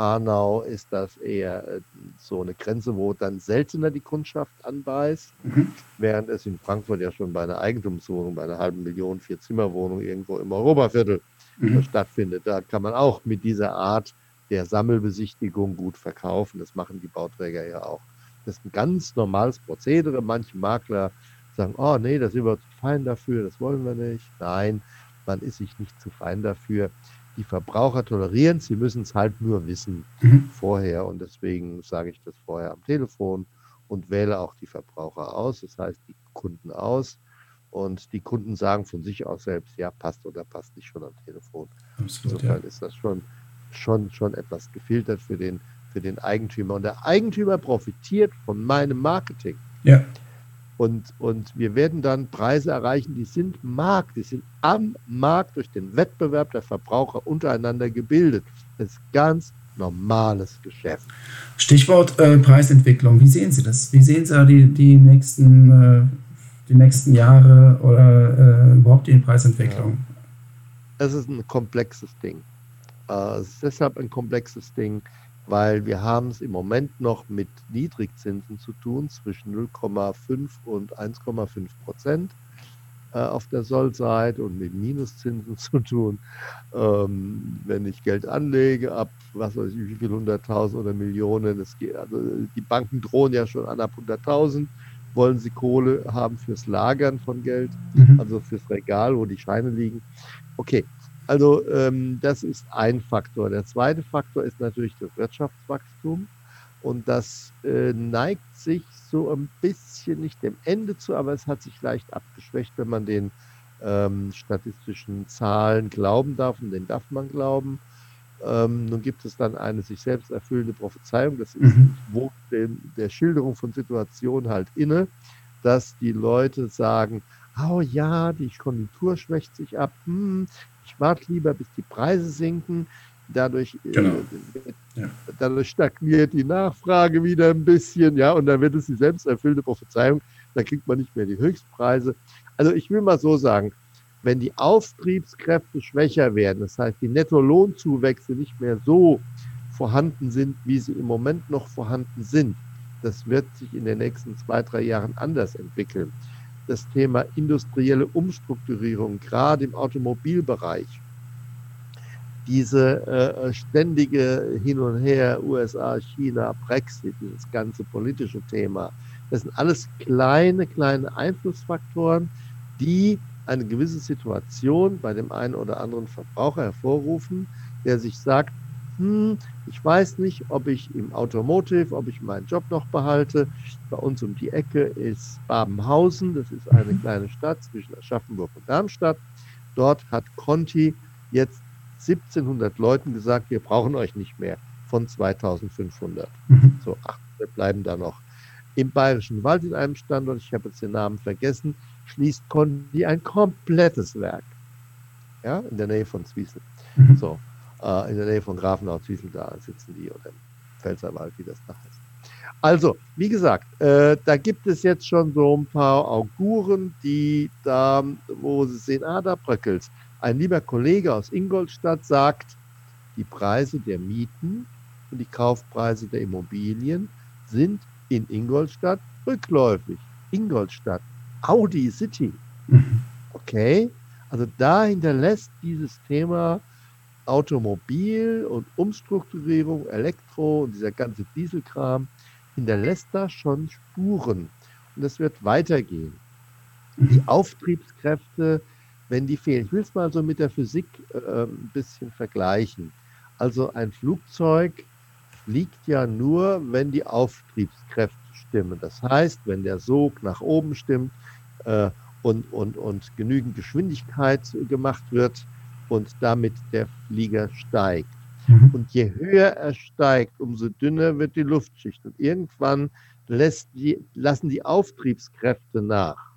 Hanau ist das eher äh, so eine Grenze, wo dann seltener die Kundschaft anbeißt, Mhm. während es in Frankfurt ja schon bei einer Eigentumswohnung, bei einer halben Million Vier-Zimmer-Wohnung irgendwo im Europaviertel mhm. stattfindet. Da kann man auch mit dieser Art der Sammelbesichtigung gut verkaufen. Das machen die Bauträger ja auch. Das ist ein ganz normales Prozedere. Manche Makler sagen, oh nee, das sind wir zu fein dafür, das wollen wir nicht. Nein, man ist sich nicht zu fein dafür. Die Verbraucher tolerieren es, sie müssen es halt nur wissen Mhm. vorher. Und deswegen sage ich das vorher am Telefon und wähle auch die Verbraucher aus, das heißt die Kunden aus. Und die Kunden sagen von sich aus selbst, ja, passt oder passt nicht schon am Telefon. absolut, ja. Insofern ist das schon, schon, schon etwas gefiltert für den, für den Eigentümer. Und der Eigentümer profitiert von meinem Marketing. Ja, Und, und wir werden dann Preise erreichen, die sind Markt, die sind am Markt durch den Wettbewerb der Verbraucher untereinander gebildet. Das ist ganz normales Geschäft. Stichwort äh, Preisentwicklung. Wie sehen Sie das? Wie sehen Sie da die, die, nächsten, äh, die nächsten Jahre oder äh, überhaupt die Preisentwicklung? Es ist ein komplexes Ding. Äh, es ist deshalb ein komplexes Ding, weil wir haben es im Moment noch mit Niedrigzinsen zu tun, zwischen 0,5 und 1,5 Prozent äh, auf der Sollseite und mit Minuszinsen zu tun. Ähm, wenn ich Geld anlege, ab was weiß ich, wie viel hunderttausend oder Millionen, das geht, also die Banken drohen ja schon an ab 100.000, wollen sie Kohle haben fürs Lagern von Geld Mhm. also fürs Regal, wo die Scheine liegen. Okay, also ähm, das ist ein Faktor. Der zweite Faktor ist natürlich das Wirtschaftswachstum und das äh, neigt sich so ein bisschen nicht dem Ende zu, aber es hat sich leicht abgeschwächt, wenn man den ähm, statistischen Zahlen glauben darf und den darf man glauben. Ähm, nun gibt es dann eine sich selbst erfüllende Prophezeiung, das ist Mhm. wo dem, der Schilderung von Situationen halt inne, dass die Leute sagen, oh ja, die Konjunktur schwächt sich ab, hm, ich warte lieber, bis die Preise sinken, dadurch, äh, Genau. Ja. dadurch stagniert die Nachfrage wieder ein bisschen, ja, und dann wird es die selbsterfüllende Prophezeiung, dann kriegt man nicht mehr die Höchstpreise. Also ich will mal so sagen, wenn die Auftriebskräfte schwächer werden, das heißt die Nettolohnzuwächse nicht mehr so vorhanden sind, wie sie im Moment noch vorhanden sind, das wird sich in den nächsten zwei, drei Jahren anders entwickeln. Das Thema industrielle Umstrukturierung, gerade im Automobilbereich, diese äh, ständige Hin und Her, USA, China, Brexit, dieses ganze politische Thema, das sind alles kleine, kleine Einflussfaktoren, die eine gewisse Situation bei dem einen oder anderen Verbraucher hervorrufen, der sich sagt, hm, ich weiß nicht, ob ich im Automotive, ob ich meinen Job noch behalte. Bei uns um die Ecke ist Babenhausen, das ist eine kleine Stadt zwischen Aschaffenburg und Darmstadt. Dort hat Conti jetzt 1700 Leuten gesagt, wir brauchen euch nicht mehr von 2500. Mhm. So, 800 bleiben da noch. Im Bayerischen Wald in einem Standort, ich habe jetzt den Namen vergessen, schließt Conti ein komplettes Werk. Ja, in der Nähe von Zwiesel. Mhm. So, in der Nähe von Grafenau, Zwiesel, da sitzen die oder im Pfälzerwald, wie das da heißt. Also, wie gesagt, äh, da gibt es jetzt schon so ein paar Auguren, die da, wo sie sehen, ah, da bröckelt Ein lieber Kollege aus Ingolstadt sagt, die Preise der Mieten und die Kaufpreise der Immobilien sind in Ingolstadt rückläufig. Ingolstadt, Audi City. Mhm. Okay, also da hinterlässt dieses Thema Automobil und Umstrukturierung, Elektro und dieser ganze Dieselkram hinterlässt da schon Spuren. Und es wird weitergehen. Die mhm. Auftriebskräfte, wenn die fehlen. Ich will es mal so mit der Physik äh, ein bisschen vergleichen. Also ein Flugzeug fliegt ja nur, wenn die Auftriebskräfte stimmen. Das heißt, wenn der Sog nach oben stimmt äh, und, und, und genügend Geschwindigkeit gemacht wird und damit der Flieger steigt. Mhm. Und je höher er steigt, umso dünner wird die Luftschicht. Und irgendwann die, lassen die Auftriebskräfte nach.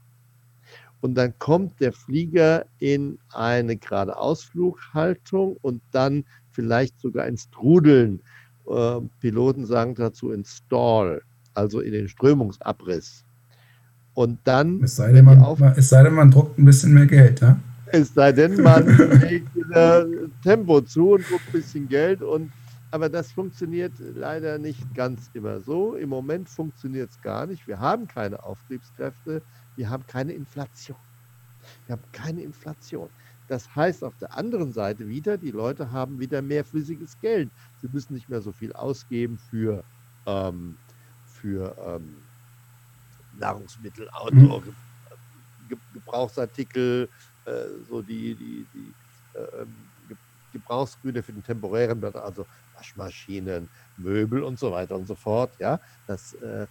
Und dann kommt der Flieger in eine geradeausflughaltung und dann vielleicht sogar ins Trudeln. Äh, Piloten sagen dazu ins Stall, also in den Strömungsabriss. Und dann. Es sei denn, man, es sei denn, man druckt ein bisschen mehr Geld, ja? Es sei denn, man legt Tempo zu und druckt ein bisschen Geld. Und, aber das funktioniert leider nicht ganz immer so. Im Moment funktioniert es gar nicht. Wir haben keine Auftriebskräfte, wir haben keine Inflation. Wir haben keine Inflation. Das heißt auf der anderen Seite wieder, die Leute haben wieder mehr flüssiges Geld. Sie müssen nicht mehr so viel ausgeben für, ähm, für ähm, Nahrungsmittel, Auto, mhm. Gebrauchsartikel, so die, die, die äh, Gebrauchsgüter für den temporären Bereich, also Waschmaschinen, Möbel und so weiter und so fort. Ja, das, äh,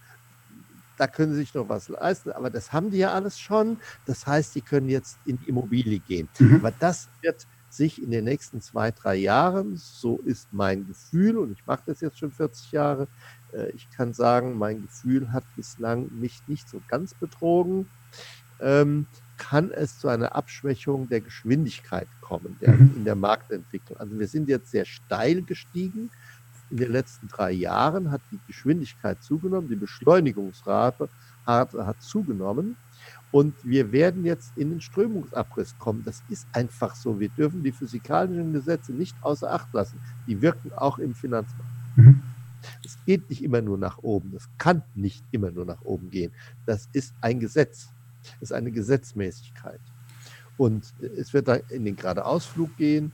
da können sie sich noch was leisten, aber das haben die ja alles schon. Das heißt, die können jetzt in die Immobilie gehen. Mhm. Aber das wird sich in den nächsten zwei, drei Jahren, so ist mein Gefühl, und ich mache das jetzt schon 40 Jahre, äh, ich kann sagen, mein Gefühl hat bislang mich nicht so ganz betrogen. Ähm, kann es zu einer Abschwächung der Geschwindigkeit kommen der, mhm. in der Marktentwicklung. Also wir sind jetzt sehr steil gestiegen. In den letzten drei Jahren hat die Geschwindigkeit zugenommen, die Beschleunigungsrate hat, hat zugenommen. Und wir werden jetzt in den Strömungsabriss kommen. Das ist einfach so. Wir dürfen die physikalischen Gesetze nicht außer Acht lassen. Die wirken auch im Finanzmarkt. Mhm. Es geht nicht immer nur nach oben. Es kann nicht immer nur nach oben gehen. Das ist ein Gesetz ist eine Gesetzmäßigkeit. Und es wird da in den Geradeausflug gehen.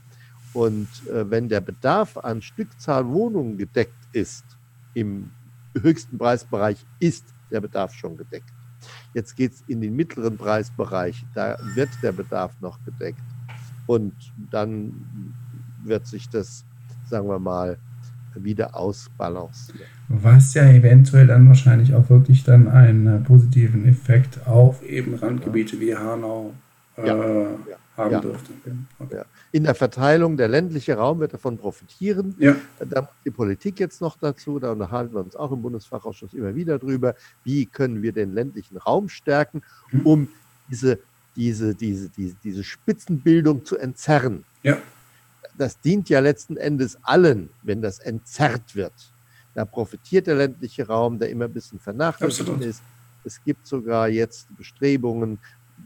Und äh, wenn der Bedarf an Stückzahl Wohnungen gedeckt ist, im höchsten Preisbereich ist der Bedarf schon gedeckt. Jetzt geht es in den mittleren Preisbereich, da wird der Bedarf noch gedeckt. Und dann wird sich das, sagen wir mal, wieder ausbalancieren. Was ja eventuell dann wahrscheinlich auch wirklich dann einen äh, positiven Effekt auf eben Randgebiete ja. wie Hanau äh, ja. haben ja. dürfte. Okay. In der Verteilung, der ländliche Raum wird davon profitieren. Da die Politik jetzt noch dazu, da unterhalten wir uns auch im Bundesfachausschuss immer wieder drüber, wie können wir den ländlichen Raum stärken, hm. um diese, diese, diese, diese, diese Spitzenbildung zu entzerren. Ja das dient ja letzten Endes allen, wenn das entzerrt wird. Da profitiert der ländliche Raum, der immer ein bisschen vernachlässigt ist. Es gibt sogar jetzt Bestrebungen,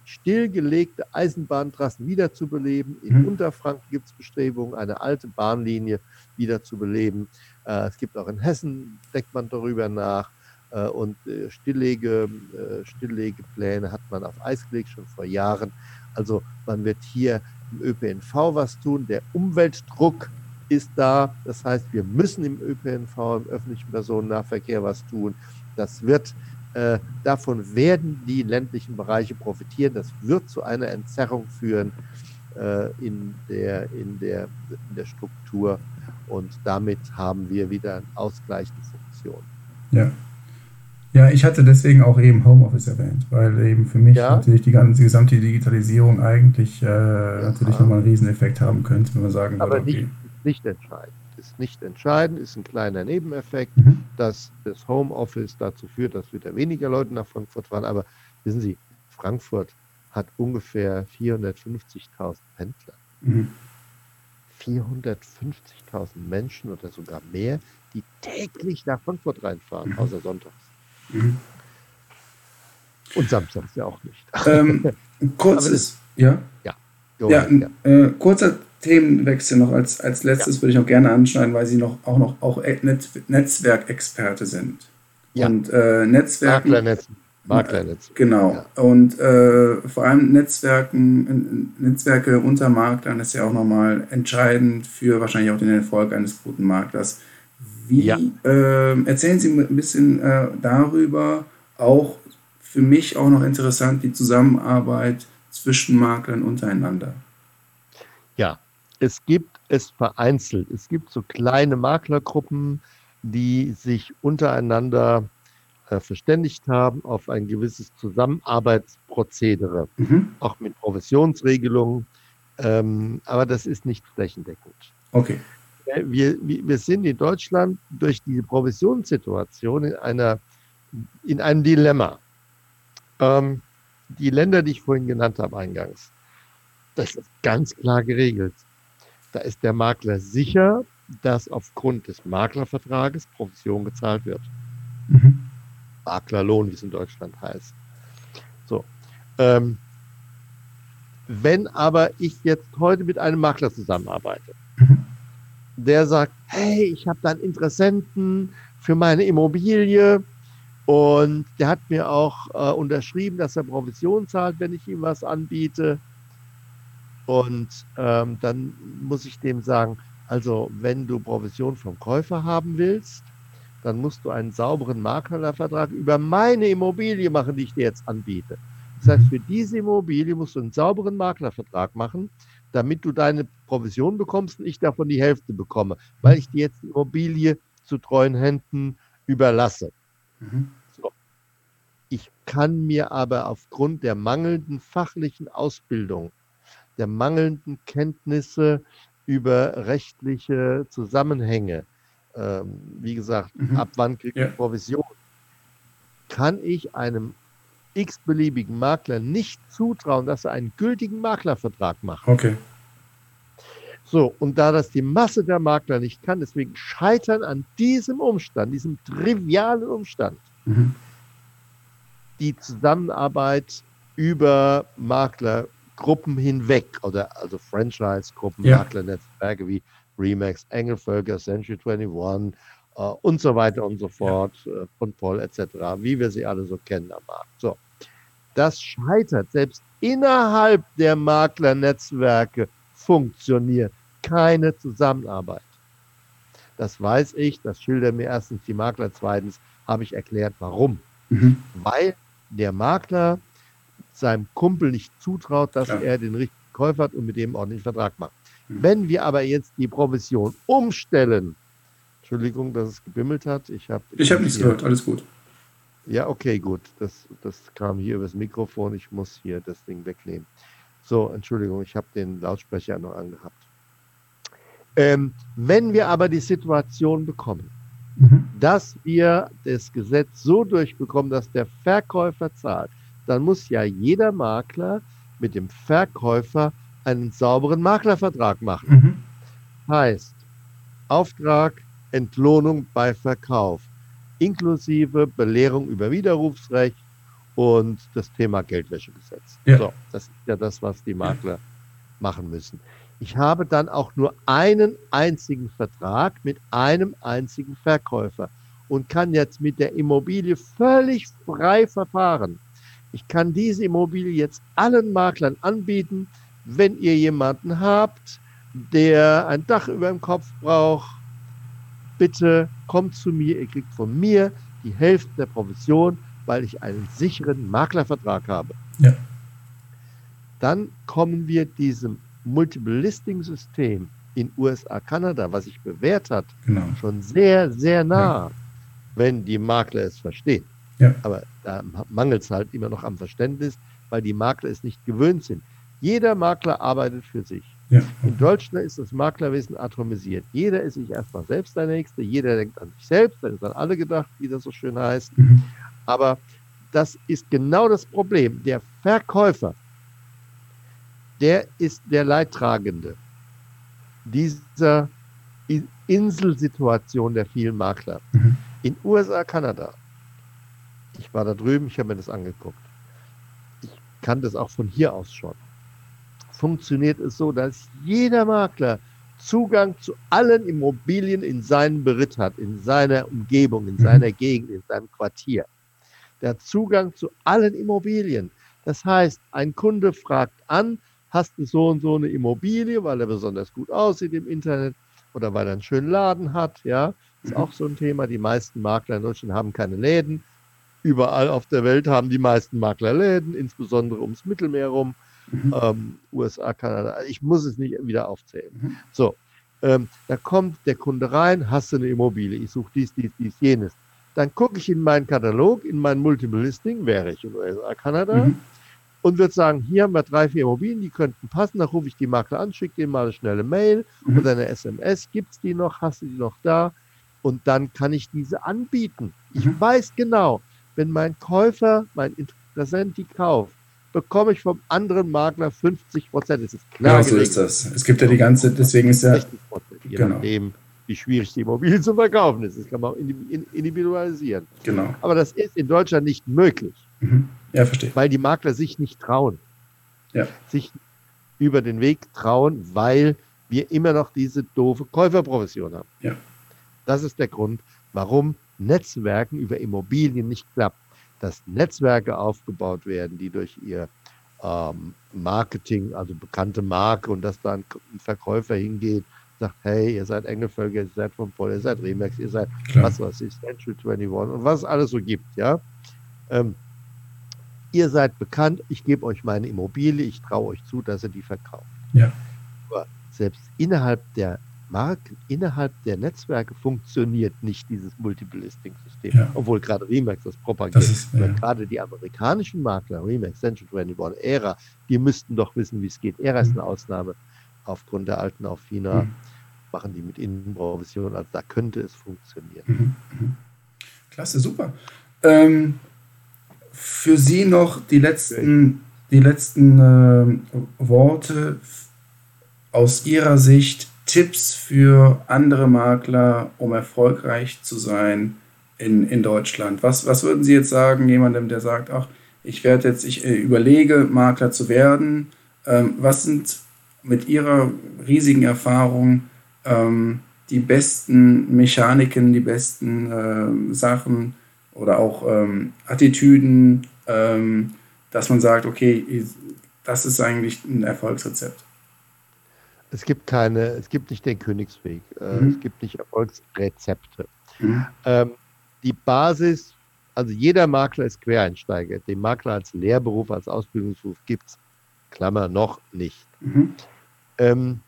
stillgelegte Eisenbahntrassen wiederzubeleben. In mhm. Unterfranken gibt es Bestrebungen, eine alte Bahnlinie wiederzubeleben. Äh, es gibt auch in Hessen, denkt man darüber nach. Äh, und äh, Stilllege, äh, Stilllegepläne hat man auf Eis gelegt, schon vor Jahren. Also man wird hier im ÖPNV was tun. Der Umweltdruck ist da. Das heißt, wir müssen im ÖPNV, im öffentlichen Personennahverkehr was tun. Das wird, äh, davon werden die ländlichen Bereiche profitieren. Das wird zu einer Entzerrung führen äh, in, der, in, der, in der Struktur. Und damit haben wir wieder eine ausgleichende Funktion. Ja. Ja, ich hatte deswegen auch eben Homeoffice erwähnt, weil eben für mich ja. natürlich die ganze die gesamte Digitalisierung eigentlich äh, ja. natürlich nochmal einen Rieseneffekt haben könnte, wenn man sagen Aber würde, okay. nicht, nicht entscheidend. Ist nicht entscheidend, ist ein kleiner Nebeneffekt, mhm. dass das Homeoffice dazu führt, dass wieder weniger Leute nach Frankfurt fahren. Aber wissen Sie, Frankfurt hat ungefähr 450.000 Pendler. Mhm. 450.000 Menschen oder sogar mehr, die täglich nach Frankfurt reinfahren, mhm. außer sonntags. Mhm. Und samstags ja auch nicht. Ähm, kurzes, ja? Ja. Ja, ja. Äh, kurzer Themenwechsel noch als, als letztes ja. würde ich noch gerne anschneiden, weil Sie noch auch noch auch Net Netzwerkexperte sind. Ja. Und äh, Netzwerken. Maklernetz. Maklernetz. Genau. Ja. Und äh, vor allem Netzwerken, Netzwerke unter Maklern ist ja auch nochmal entscheidend für wahrscheinlich auch den Erfolg eines guten Maklers. Wie ja. äh, erzählen Sie ein bisschen äh, darüber, auch für mich auch noch interessant, die Zusammenarbeit zwischen Maklern untereinander. Ja, es gibt es vereinzelt. Es gibt so kleine Maklergruppen, die sich untereinander äh, verständigt haben auf ein gewisses Zusammenarbeitsprozedere, mhm. auch mit Provisionsregelungen. Ähm, aber das ist nicht flächendeckend. Okay. Äh, wir, wir sind in Deutschland durch die Provisionssituation in, einer, in einem Dilemma. Ähm, die Länder, die ich vorhin genannt habe eingangs, das ist ganz klar geregelt. Da ist der Makler sicher, dass aufgrund des Maklervertrages Provision gezahlt wird. Mhm. Maklerlohn, wie es in Deutschland heißt. So. Ähm, wenn aber ich jetzt heute mit einem Makler zusammenarbeite, mhm. Der sagt, hey, ich habe da einen Interessenten für meine Immobilie und der hat mir auch äh, unterschrieben, dass er Provision zahlt, wenn ich ihm was anbiete. Und ähm, dann muss ich dem sagen, also wenn du Provision vom Käufer haben willst, dann musst du einen sauberen Maklervertrag über meine Immobilie machen, die ich dir jetzt anbiete. Das heißt, für diese Immobilie musst du einen sauberen Maklervertrag machen, damit du deine Provision bekommst und ich davon die Hälfte bekomme, weil ich dir jetzt die Immobilie zu treuen Händen überlasse. Mhm. So. Ich kann mir aber aufgrund der mangelnden fachlichen Ausbildung, der mangelnden Kenntnisse über rechtliche Zusammenhänge, ähm, wie gesagt, mhm. ab wann kriege ich ja. Provision, kann ich einem x-beliebigen Makler nicht zutrauen, dass er einen gültigen Maklervertrag macht. Okay. So, und da das die Masse der Makler nicht kann, deswegen scheitern an diesem Umstand, diesem trivialen Umstand, mhm. die Zusammenarbeit über Maklergruppen hinweg oder also Franchise-Gruppen, ja. Maklernetzwerke wie Remax, Engelvölker, Century 21 äh, und so weiter und so fort, ja. äh, von Paul etc., wie wir sie alle so kennen am Markt. So, das scheitert selbst innerhalb der Maklernetzwerke funktioniert keine Zusammenarbeit. Das weiß ich, das schildern mir erstens die Makler, zweitens habe ich erklärt, warum. Mhm. Weil der Makler seinem Kumpel nicht zutraut, dass ja. er den richtigen Käufer hat und mit dem ordentlichen Vertrag macht. Mhm. Wenn wir aber jetzt die Provision umstellen, Entschuldigung, dass es gebimmelt hat. Ich habe ich hab nichts gehört, alles gut. Ja, okay, gut. Das, das kam hier übers Mikrofon. Ich muss hier das Ding wegnehmen. So, Entschuldigung, ich habe den Lautsprecher noch angehabt. Ähm, wenn wir aber die Situation bekommen, mhm. dass wir das Gesetz so durchbekommen, dass der Verkäufer zahlt, dann muss ja jeder Makler mit dem Verkäufer einen sauberen Maklervertrag machen. Mhm. Heißt, Auftrag, Entlohnung bei Verkauf, inklusive Belehrung über Widerrufsrecht und das Thema Geldwäschegesetz. Ja. So, das ist ja das, was die Makler ja. machen müssen. Ich habe dann auch nur einen einzigen Vertrag mit einem einzigen Verkäufer und kann jetzt mit der Immobilie völlig frei verfahren. Ich kann diese Immobilie jetzt allen Maklern anbieten. Wenn ihr jemanden habt, der ein Dach über dem Kopf braucht, bitte kommt zu mir, ihr kriegt von mir die Hälfte der Provision, weil ich einen sicheren Maklervertrag habe. Ja. Dann kommen wir diesem Multiple Listing System in USA, Kanada, was sich bewährt hat, genau. schon sehr, sehr nah, ja. wenn die Makler es verstehen. Ja. Aber da mangelt es halt immer noch am Verständnis, weil die Makler es nicht gewöhnt sind. Jeder Makler arbeitet für sich. Ja. In Deutschland ist das Maklerwesen atomisiert. Jeder ist sich erstmal selbst der Nächste, jeder denkt an sich selbst, dann ist an alle gedacht, wie das so schön heißt. Mhm. Aber das ist genau das Problem. Der Verkäufer, der ist der Leidtragende dieser Inselsituation der vielen Makler. Mhm. In USA, Kanada, ich war da drüben, ich habe mir das angeguckt. Ich kann das auch von hier aus schon. Funktioniert es so, dass jeder Makler Zugang zu allen Immobilien in seinem Beritt hat, in seiner Umgebung, in mhm. seiner Gegend, in seinem Quartier. Der Zugang zu allen Immobilien. Das heißt, ein Kunde fragt an, hast du so und so eine Immobilie, weil er besonders gut aussieht im Internet oder weil er einen schönen Laden hat, ja, ist mhm. auch so ein Thema. Die meisten Makler in Deutschland haben keine Läden. Überall auf der Welt haben die meisten Makler Läden, insbesondere ums Mittelmeer rum, mhm. ähm, USA, Kanada. Ich muss es nicht wieder aufzählen. Mhm. So, ähm, da kommt der Kunde rein, hast du eine Immobilie, ich suche dies, dies, dies, jenes. Dann gucke ich in meinen Katalog, in mein Multiple Listing, wäre ich in USA, Kanada, mhm und würde sagen, hier haben wir drei, vier Immobilien, die könnten passen. Dann rufe ich die Makler an, schicke denen mal eine schnelle Mail mhm. oder eine SMS. Gibt es die noch? Hast du die noch da? Und dann kann ich diese anbieten. Ich mhm. weiß genau, wenn mein Käufer, mein Interessent die kauft, bekomme ich vom anderen Makler 50 Prozent. Das ist klar. Ja, so ist das. Es gibt ja die ganze, deswegen ist ja. 60 Prozent, je genau. nachdem, wie schwierig die Immobilie zu verkaufen ist. Das kann man auch individualisieren. Genau. Aber das ist in Deutschland nicht möglich. Mhm. Ja, verstehe. Weil die Makler sich nicht trauen. Ja. Sich über den Weg trauen, weil wir immer noch diese doofe Käuferprofession haben. Ja. Das ist der Grund, warum Netzwerken über Immobilien nicht klappt. Dass Netzwerke aufgebaut werden, die durch ihr ähm, Marketing, also bekannte Marke und dass da ein, Verkäufer hingeht, sagt, hey, ihr seid Engelvölker, ihr seid von Paul, ihr seid Remax, ihr seid Klar. was weiß ich, Central 21 und was es alles so gibt, ja. Ähm, ihr seid bekannt, ich gebe euch meine Immobilie, ich traue euch zu, dass ihr die verkauft. Ja. Aber selbst innerhalb der Marken, innerhalb der Netzwerke funktioniert nicht dieses Multiple-Listing-System. Ja. Obwohl gerade Remax das propagiert. Das ist, ja. Gerade die amerikanischen Makler, Remax, Central 21, ERA, die müssten doch wissen, wie es geht. ERA mhm. ist eine Ausnahme aufgrund der alten Aufina. Mhm. Machen die mit Innenprovision, also da könnte es funktionieren. Mhm. mhm. Klasse, super. Ähm, für Sie noch die letzten, die letzten äh, Worte aus Ihrer Sicht, Tipps für andere Makler, um erfolgreich zu sein in, in Deutschland. Was, was würden Sie jetzt sagen, jemandem, der sagt, ach, ich werde jetzt, ich äh, überlege, Makler zu werden. Ähm, was sind mit Ihrer riesigen Erfahrung ähm, die besten Mechaniken, die besten äh, Sachen, oder auch ähm, Attitüden, ähm, dass man sagt, okay, das ist eigentlich ein Erfolgsrezept? Es gibt keine, es gibt nicht den Königsweg, äh, mhm. es gibt nicht Erfolgsrezepte. Mhm. Ähm, die Basis, also jeder Makler ist Quereinsteiger. Den Makler als Lehrberuf, als Ausbildungsberuf gibt es, Klammer, noch nicht. Mhm. Ähm,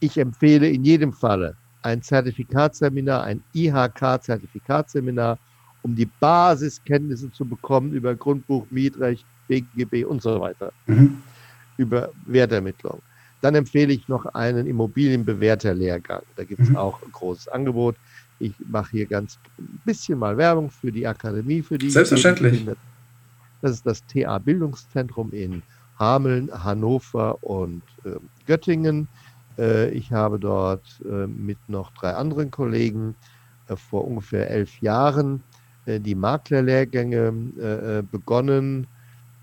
ich empfehle in jedem Falle ein Zertifikatsseminar, ein IHK-Zertifikatsseminar um die Basiskenntnisse zu bekommen über Grundbuch, Mietrecht, BGB und so weiter, mhm. über Wertermittlung. Dann empfehle ich noch einen Immobilienbewerterlehrgang. Da gibt es mhm. auch ein großes Angebot. Ich mache hier ganz ein bisschen mal Werbung für die Akademie, für die. Selbstverständlich. Das ist das TA Bildungszentrum in Hameln, Hannover und äh, Göttingen. Äh, ich habe dort äh, mit noch drei anderen Kollegen äh, vor ungefähr elf Jahren äh, die Maklerlehrgänge äh, begonnen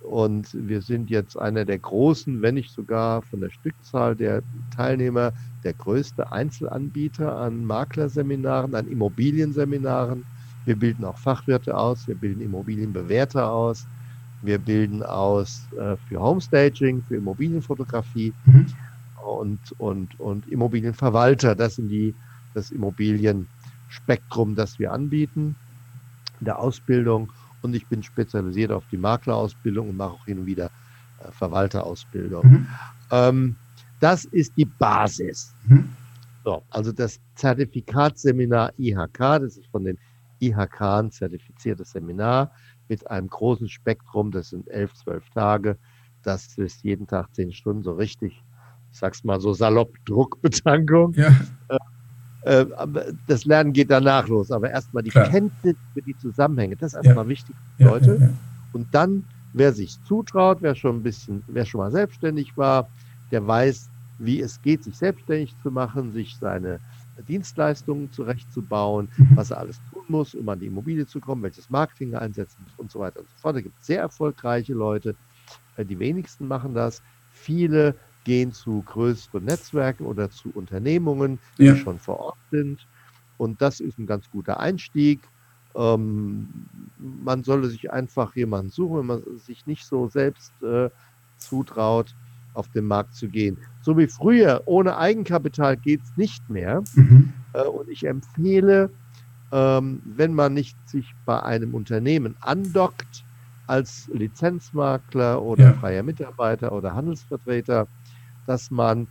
und wir sind jetzt einer der großen, wenn nicht sogar von der Stückzahl der Teilnehmer, der größte Einzelanbieter an Maklerseminaren, an Immobilienseminaren. Wir bilden auch Fachwirte aus, wir bilden Immobilienbewerter aus, wir bilden aus äh, für Homestaging, für Immobilienfotografie mhm. und, und, und Immobilienverwalter. Das sind die, das Immobilienspektrum, das wir anbieten in der Ausbildung und ich bin spezialisiert auf die Maklerausbildung und mache auch hin und wieder äh, Verwalterausbildung. Mhm. Ähm, das ist die Basis. Mhm. So, also das Zertifikatsseminar IHK, das ist von den IHK ein zertifiziertes Seminar mit einem großen Spektrum, das sind elf, zwölf Tage. Das ist jeden Tag zehn Stunden so richtig, ich sag's mal so salopp, Druckbetankung. Ja. Äh, das Lernen geht danach los, aber erstmal die Klar. Kenntnis für die Zusammenhänge, das ist erstmal ja. wichtig für Leute. Ja, Und dann, wer sich zutraut, wer schon ein bisschen, wer schon mal selbstständig war, der weiß, wie es geht, sich selbstständig zu machen, sich seine Dienstleistungen zurechtzubauen, mhm. was er alles tun muss, um an die Immobilie zu kommen, welches Marketing er einsetzen muss und so weiter und so fort. Da gibt es sehr erfolgreiche Leute. Äh, die wenigsten machen das. Viele gehen zu größeren Netzwerken oder zu Unternehmungen, die ja. schon vor Ort sind. Und das ist ein ganz guter Einstieg. Ähm, man solle sich einfach jemanden suchen, wenn man sich nicht so selbst äh, zutraut, auf den Markt zu gehen. So wie früher, ohne Eigenkapital geht es nicht mehr. Mhm. Äh, und ich empfehle, ähm, wenn man nicht sich bei einem Unternehmen andockt, als Lizenzmakler oder ja. freier Mitarbeiter oder Handelsvertreter, dass man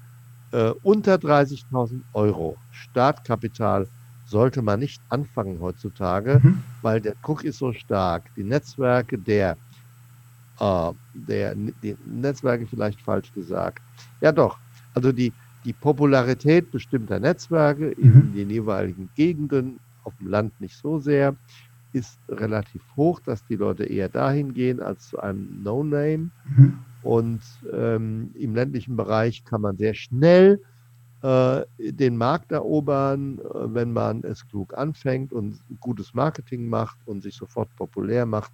äh, unter 30.000 Euro Startkapital sollte man nicht anfangen heutzutage, mhm. weil der Druck ist so stark. Die Netzwerke der äh, der, die Netzwerke vielleicht falsch gesagt. Ja doch, also die, die Popularität bestimmter Netzwerke mhm. in den jeweiligen Gegenden, auf dem Land nicht so sehr, ist relativ hoch, dass die Leute eher dahin gehen als zu einem No-Name. Mhm. Und ähm, im ländlichen Bereich kann man sehr schnell äh, den Markt erobern, äh, wenn man es klug anfängt und gutes Marketing macht und sich sofort populär macht.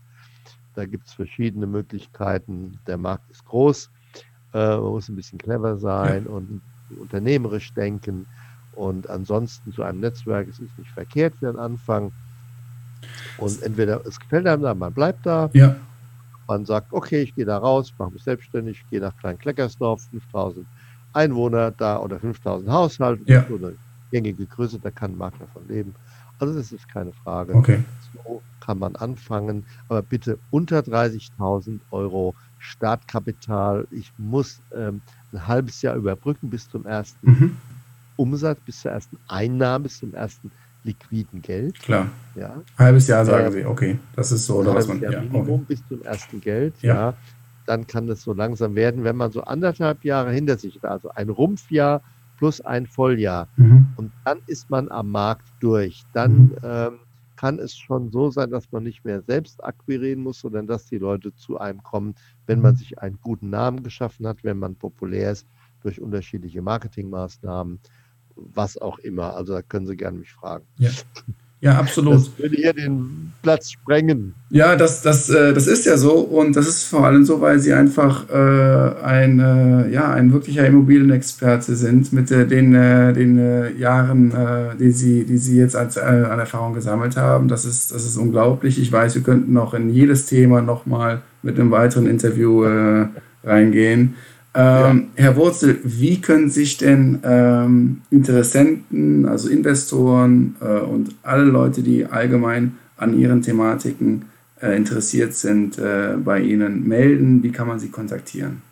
Da gibt es verschiedene Möglichkeiten. Der Markt ist groß. Äh, man muss ein bisschen clever sein und unternehmerisch denken. Und ansonsten zu einem Netzwerk, es ist nicht verkehrt für den Anfang. Und entweder es gefällt einem da, man bleibt da. Ja. Man sagt, okay, ich gehe da raus, mache mich selbstständig, gehe nach Klein-Kleckersdorf, 5000 Einwohner da oder 5000 Haushalte, ja. so eine gängige Größe, da kann ein Makler von leben. Also das ist keine Frage. Okay. So kann man anfangen, aber bitte unter 30.000 Euro Startkapital. Ich muss ähm, ein halbes Jahr überbrücken bis zum ersten mhm. Umsatz, bis zur ersten Einnahme, bis zum ersten liquiden Geld. Klar. Ja. Halbes Jahr sagen äh, Sie, okay. Das ist so, oder was man. Jahr ja, Minimum okay. bis zum ersten Geld, ja. ja. Dann kann das so langsam werden, wenn man so anderthalb Jahre hinter sich hat, also ein Rumpfjahr plus ein Volljahr. Mhm. Und dann ist man am Markt durch. Dann mhm. ähm, kann es schon so sein, dass man nicht mehr selbst akquirieren muss, sondern dass die Leute zu einem kommen, wenn man sich einen guten Namen geschaffen hat, wenn man populär ist durch unterschiedliche Marketingmaßnahmen, was auch immer. Also da können Sie gerne mich fragen. Ja. Ja, absolut. Das würde hier den Platz sprengen. Ja, das, das, äh, das ist ja so und das ist vor allem so, weil sie einfach äh, ein, äh, ja, ein wirklicher Immobilienexperte sind mit äh, den, äh, den äh, Jahren, die, sie, die sie jetzt als, an Erfahrung gesammelt haben. Das ist, das ist unglaublich. Ich weiß, wir könnten noch in jedes Thema nochmal mit einem weiteren Interview reingehen. Ähm, ja. Herr Wurzel, wie können sich denn ähm, Interessenten, also Investoren äh, und alle Leute, die allgemein an ihren Thematiken äh, interessiert sind, äh, bei Ihnen melden? Wie kann man Sie kontaktieren?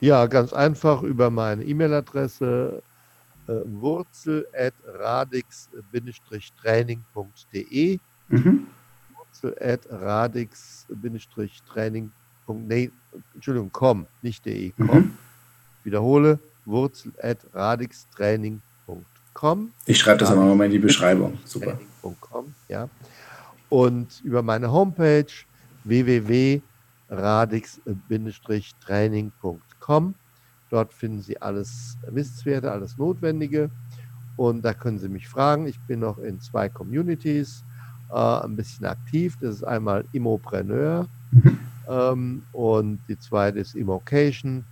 Ja, ganz einfach über meine E-Mail-Adresse äh, wurzel.radix-training.de mhm. wurzel.radix-training.de Entschuldigung, com, nicht de, com. Mhm. Wiederhole, wurzel at radixtraining.com. Ich schreibe das aber mal in die Beschreibung. Super. ja. Und über meine Homepage www.radix-training.com. Dort finden Sie alles Wissenswerte, alles Notwendige. Und da können Sie mich fragen. Ich bin noch in zwei Communities äh, ein bisschen aktiv. Das ist einmal Immopreneur. Mhm. Ähm, und die zweite ist Immocation.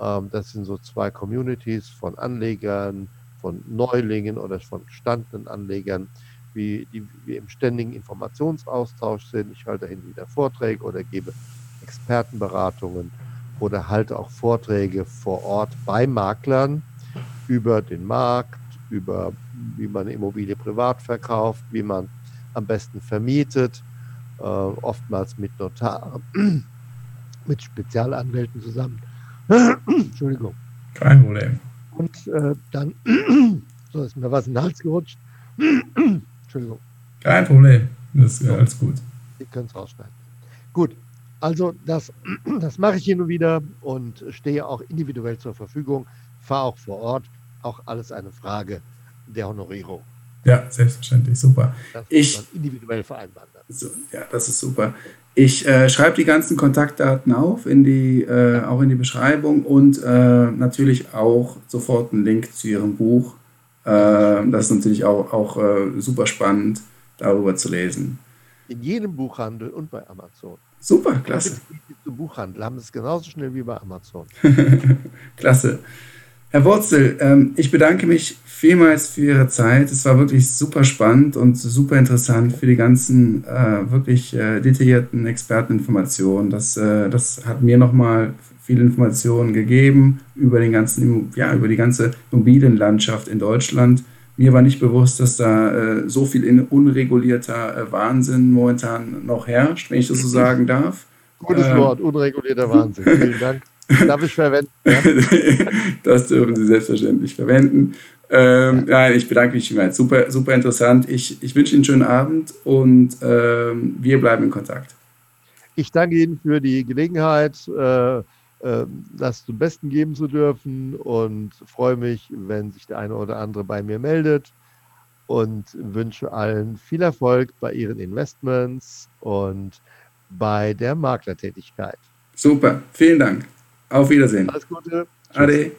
Ähm, das sind so zwei Communities von Anlegern, von Neulingen oder von gestandenen Anlegern, wie, die wir im ständigen Informationsaustausch sind. Ich halte hin wieder Vorträge oder gebe Expertenberatungen oder halte auch Vorträge vor Ort bei Maklern über den Markt, über wie man Immobilie privat verkauft, wie man am besten vermietet äh, oftmals mit Notar, mit Spezialanwälten zusammen. Entschuldigung. Kein Problem. Und äh, dann, so ist mir was in den Hals gerutscht. Entschuldigung. Kein Problem. Das ist alles gut. Sie können es rausschneiden. Gut, also das, das mache ich hier nur wieder und stehe auch individuell zur Verfügung, fahre auch vor Ort. Auch alles eine Frage der Honorierung. Ja, selbstverständlich, super. Das ich, individuell vereinbaren. So, ja, das ist super. Ich äh, schreibe die ganzen Kontaktdaten auf, in die, äh, auch in die Beschreibung und äh, natürlich auch sofort einen Link zu Ihrem Buch. Äh, das ist natürlich auch, auch äh, super spannend, darüber zu lesen. In jedem Buchhandel und bei Amazon. Super, klasse. Zum Buchhandel haben es genauso schnell wie bei Amazon. klasse. Herr Wurzel, ähm, ich bedanke mich vielmals für Ihre Zeit. Es war wirklich super spannend und super interessant für die ganzen äh, wirklich äh, detaillierten Experteninformationen. Das, äh, das hat mir nochmal viele Informationen gegeben über, den ganzen, ja, über die ganze Immobilienlandschaft in Deutschland. Mir war nicht bewusst, dass da so viel unregulierter Wahnsinn momentan noch herrscht, wenn ich das so sagen darf. Gutes ähm, Wort, unregulierter Wahnsinn. Vielen Dank. Darf ich verwenden? Ja? das dürfen Sie selbstverständlich verwenden. Ähm, ja. ich bedanke mich vielmals. Super, super interessant. Ich, ich wünsche Ihnen einen schönen Abend und ähm, wir bleiben in Kontakt. Ich danke Ihnen für die Gelegenheit, äh, äh, das zum Besten geben zu dürfen und freue mich, wenn sich der eine oder andere bei mir meldet und wünsche allen viel Erfolg bei ihren Investments und bei der Maklertätigkeit. Super, vielen Dank. Auf Wiedersehen. Alles Gute. Tschüss. Ade.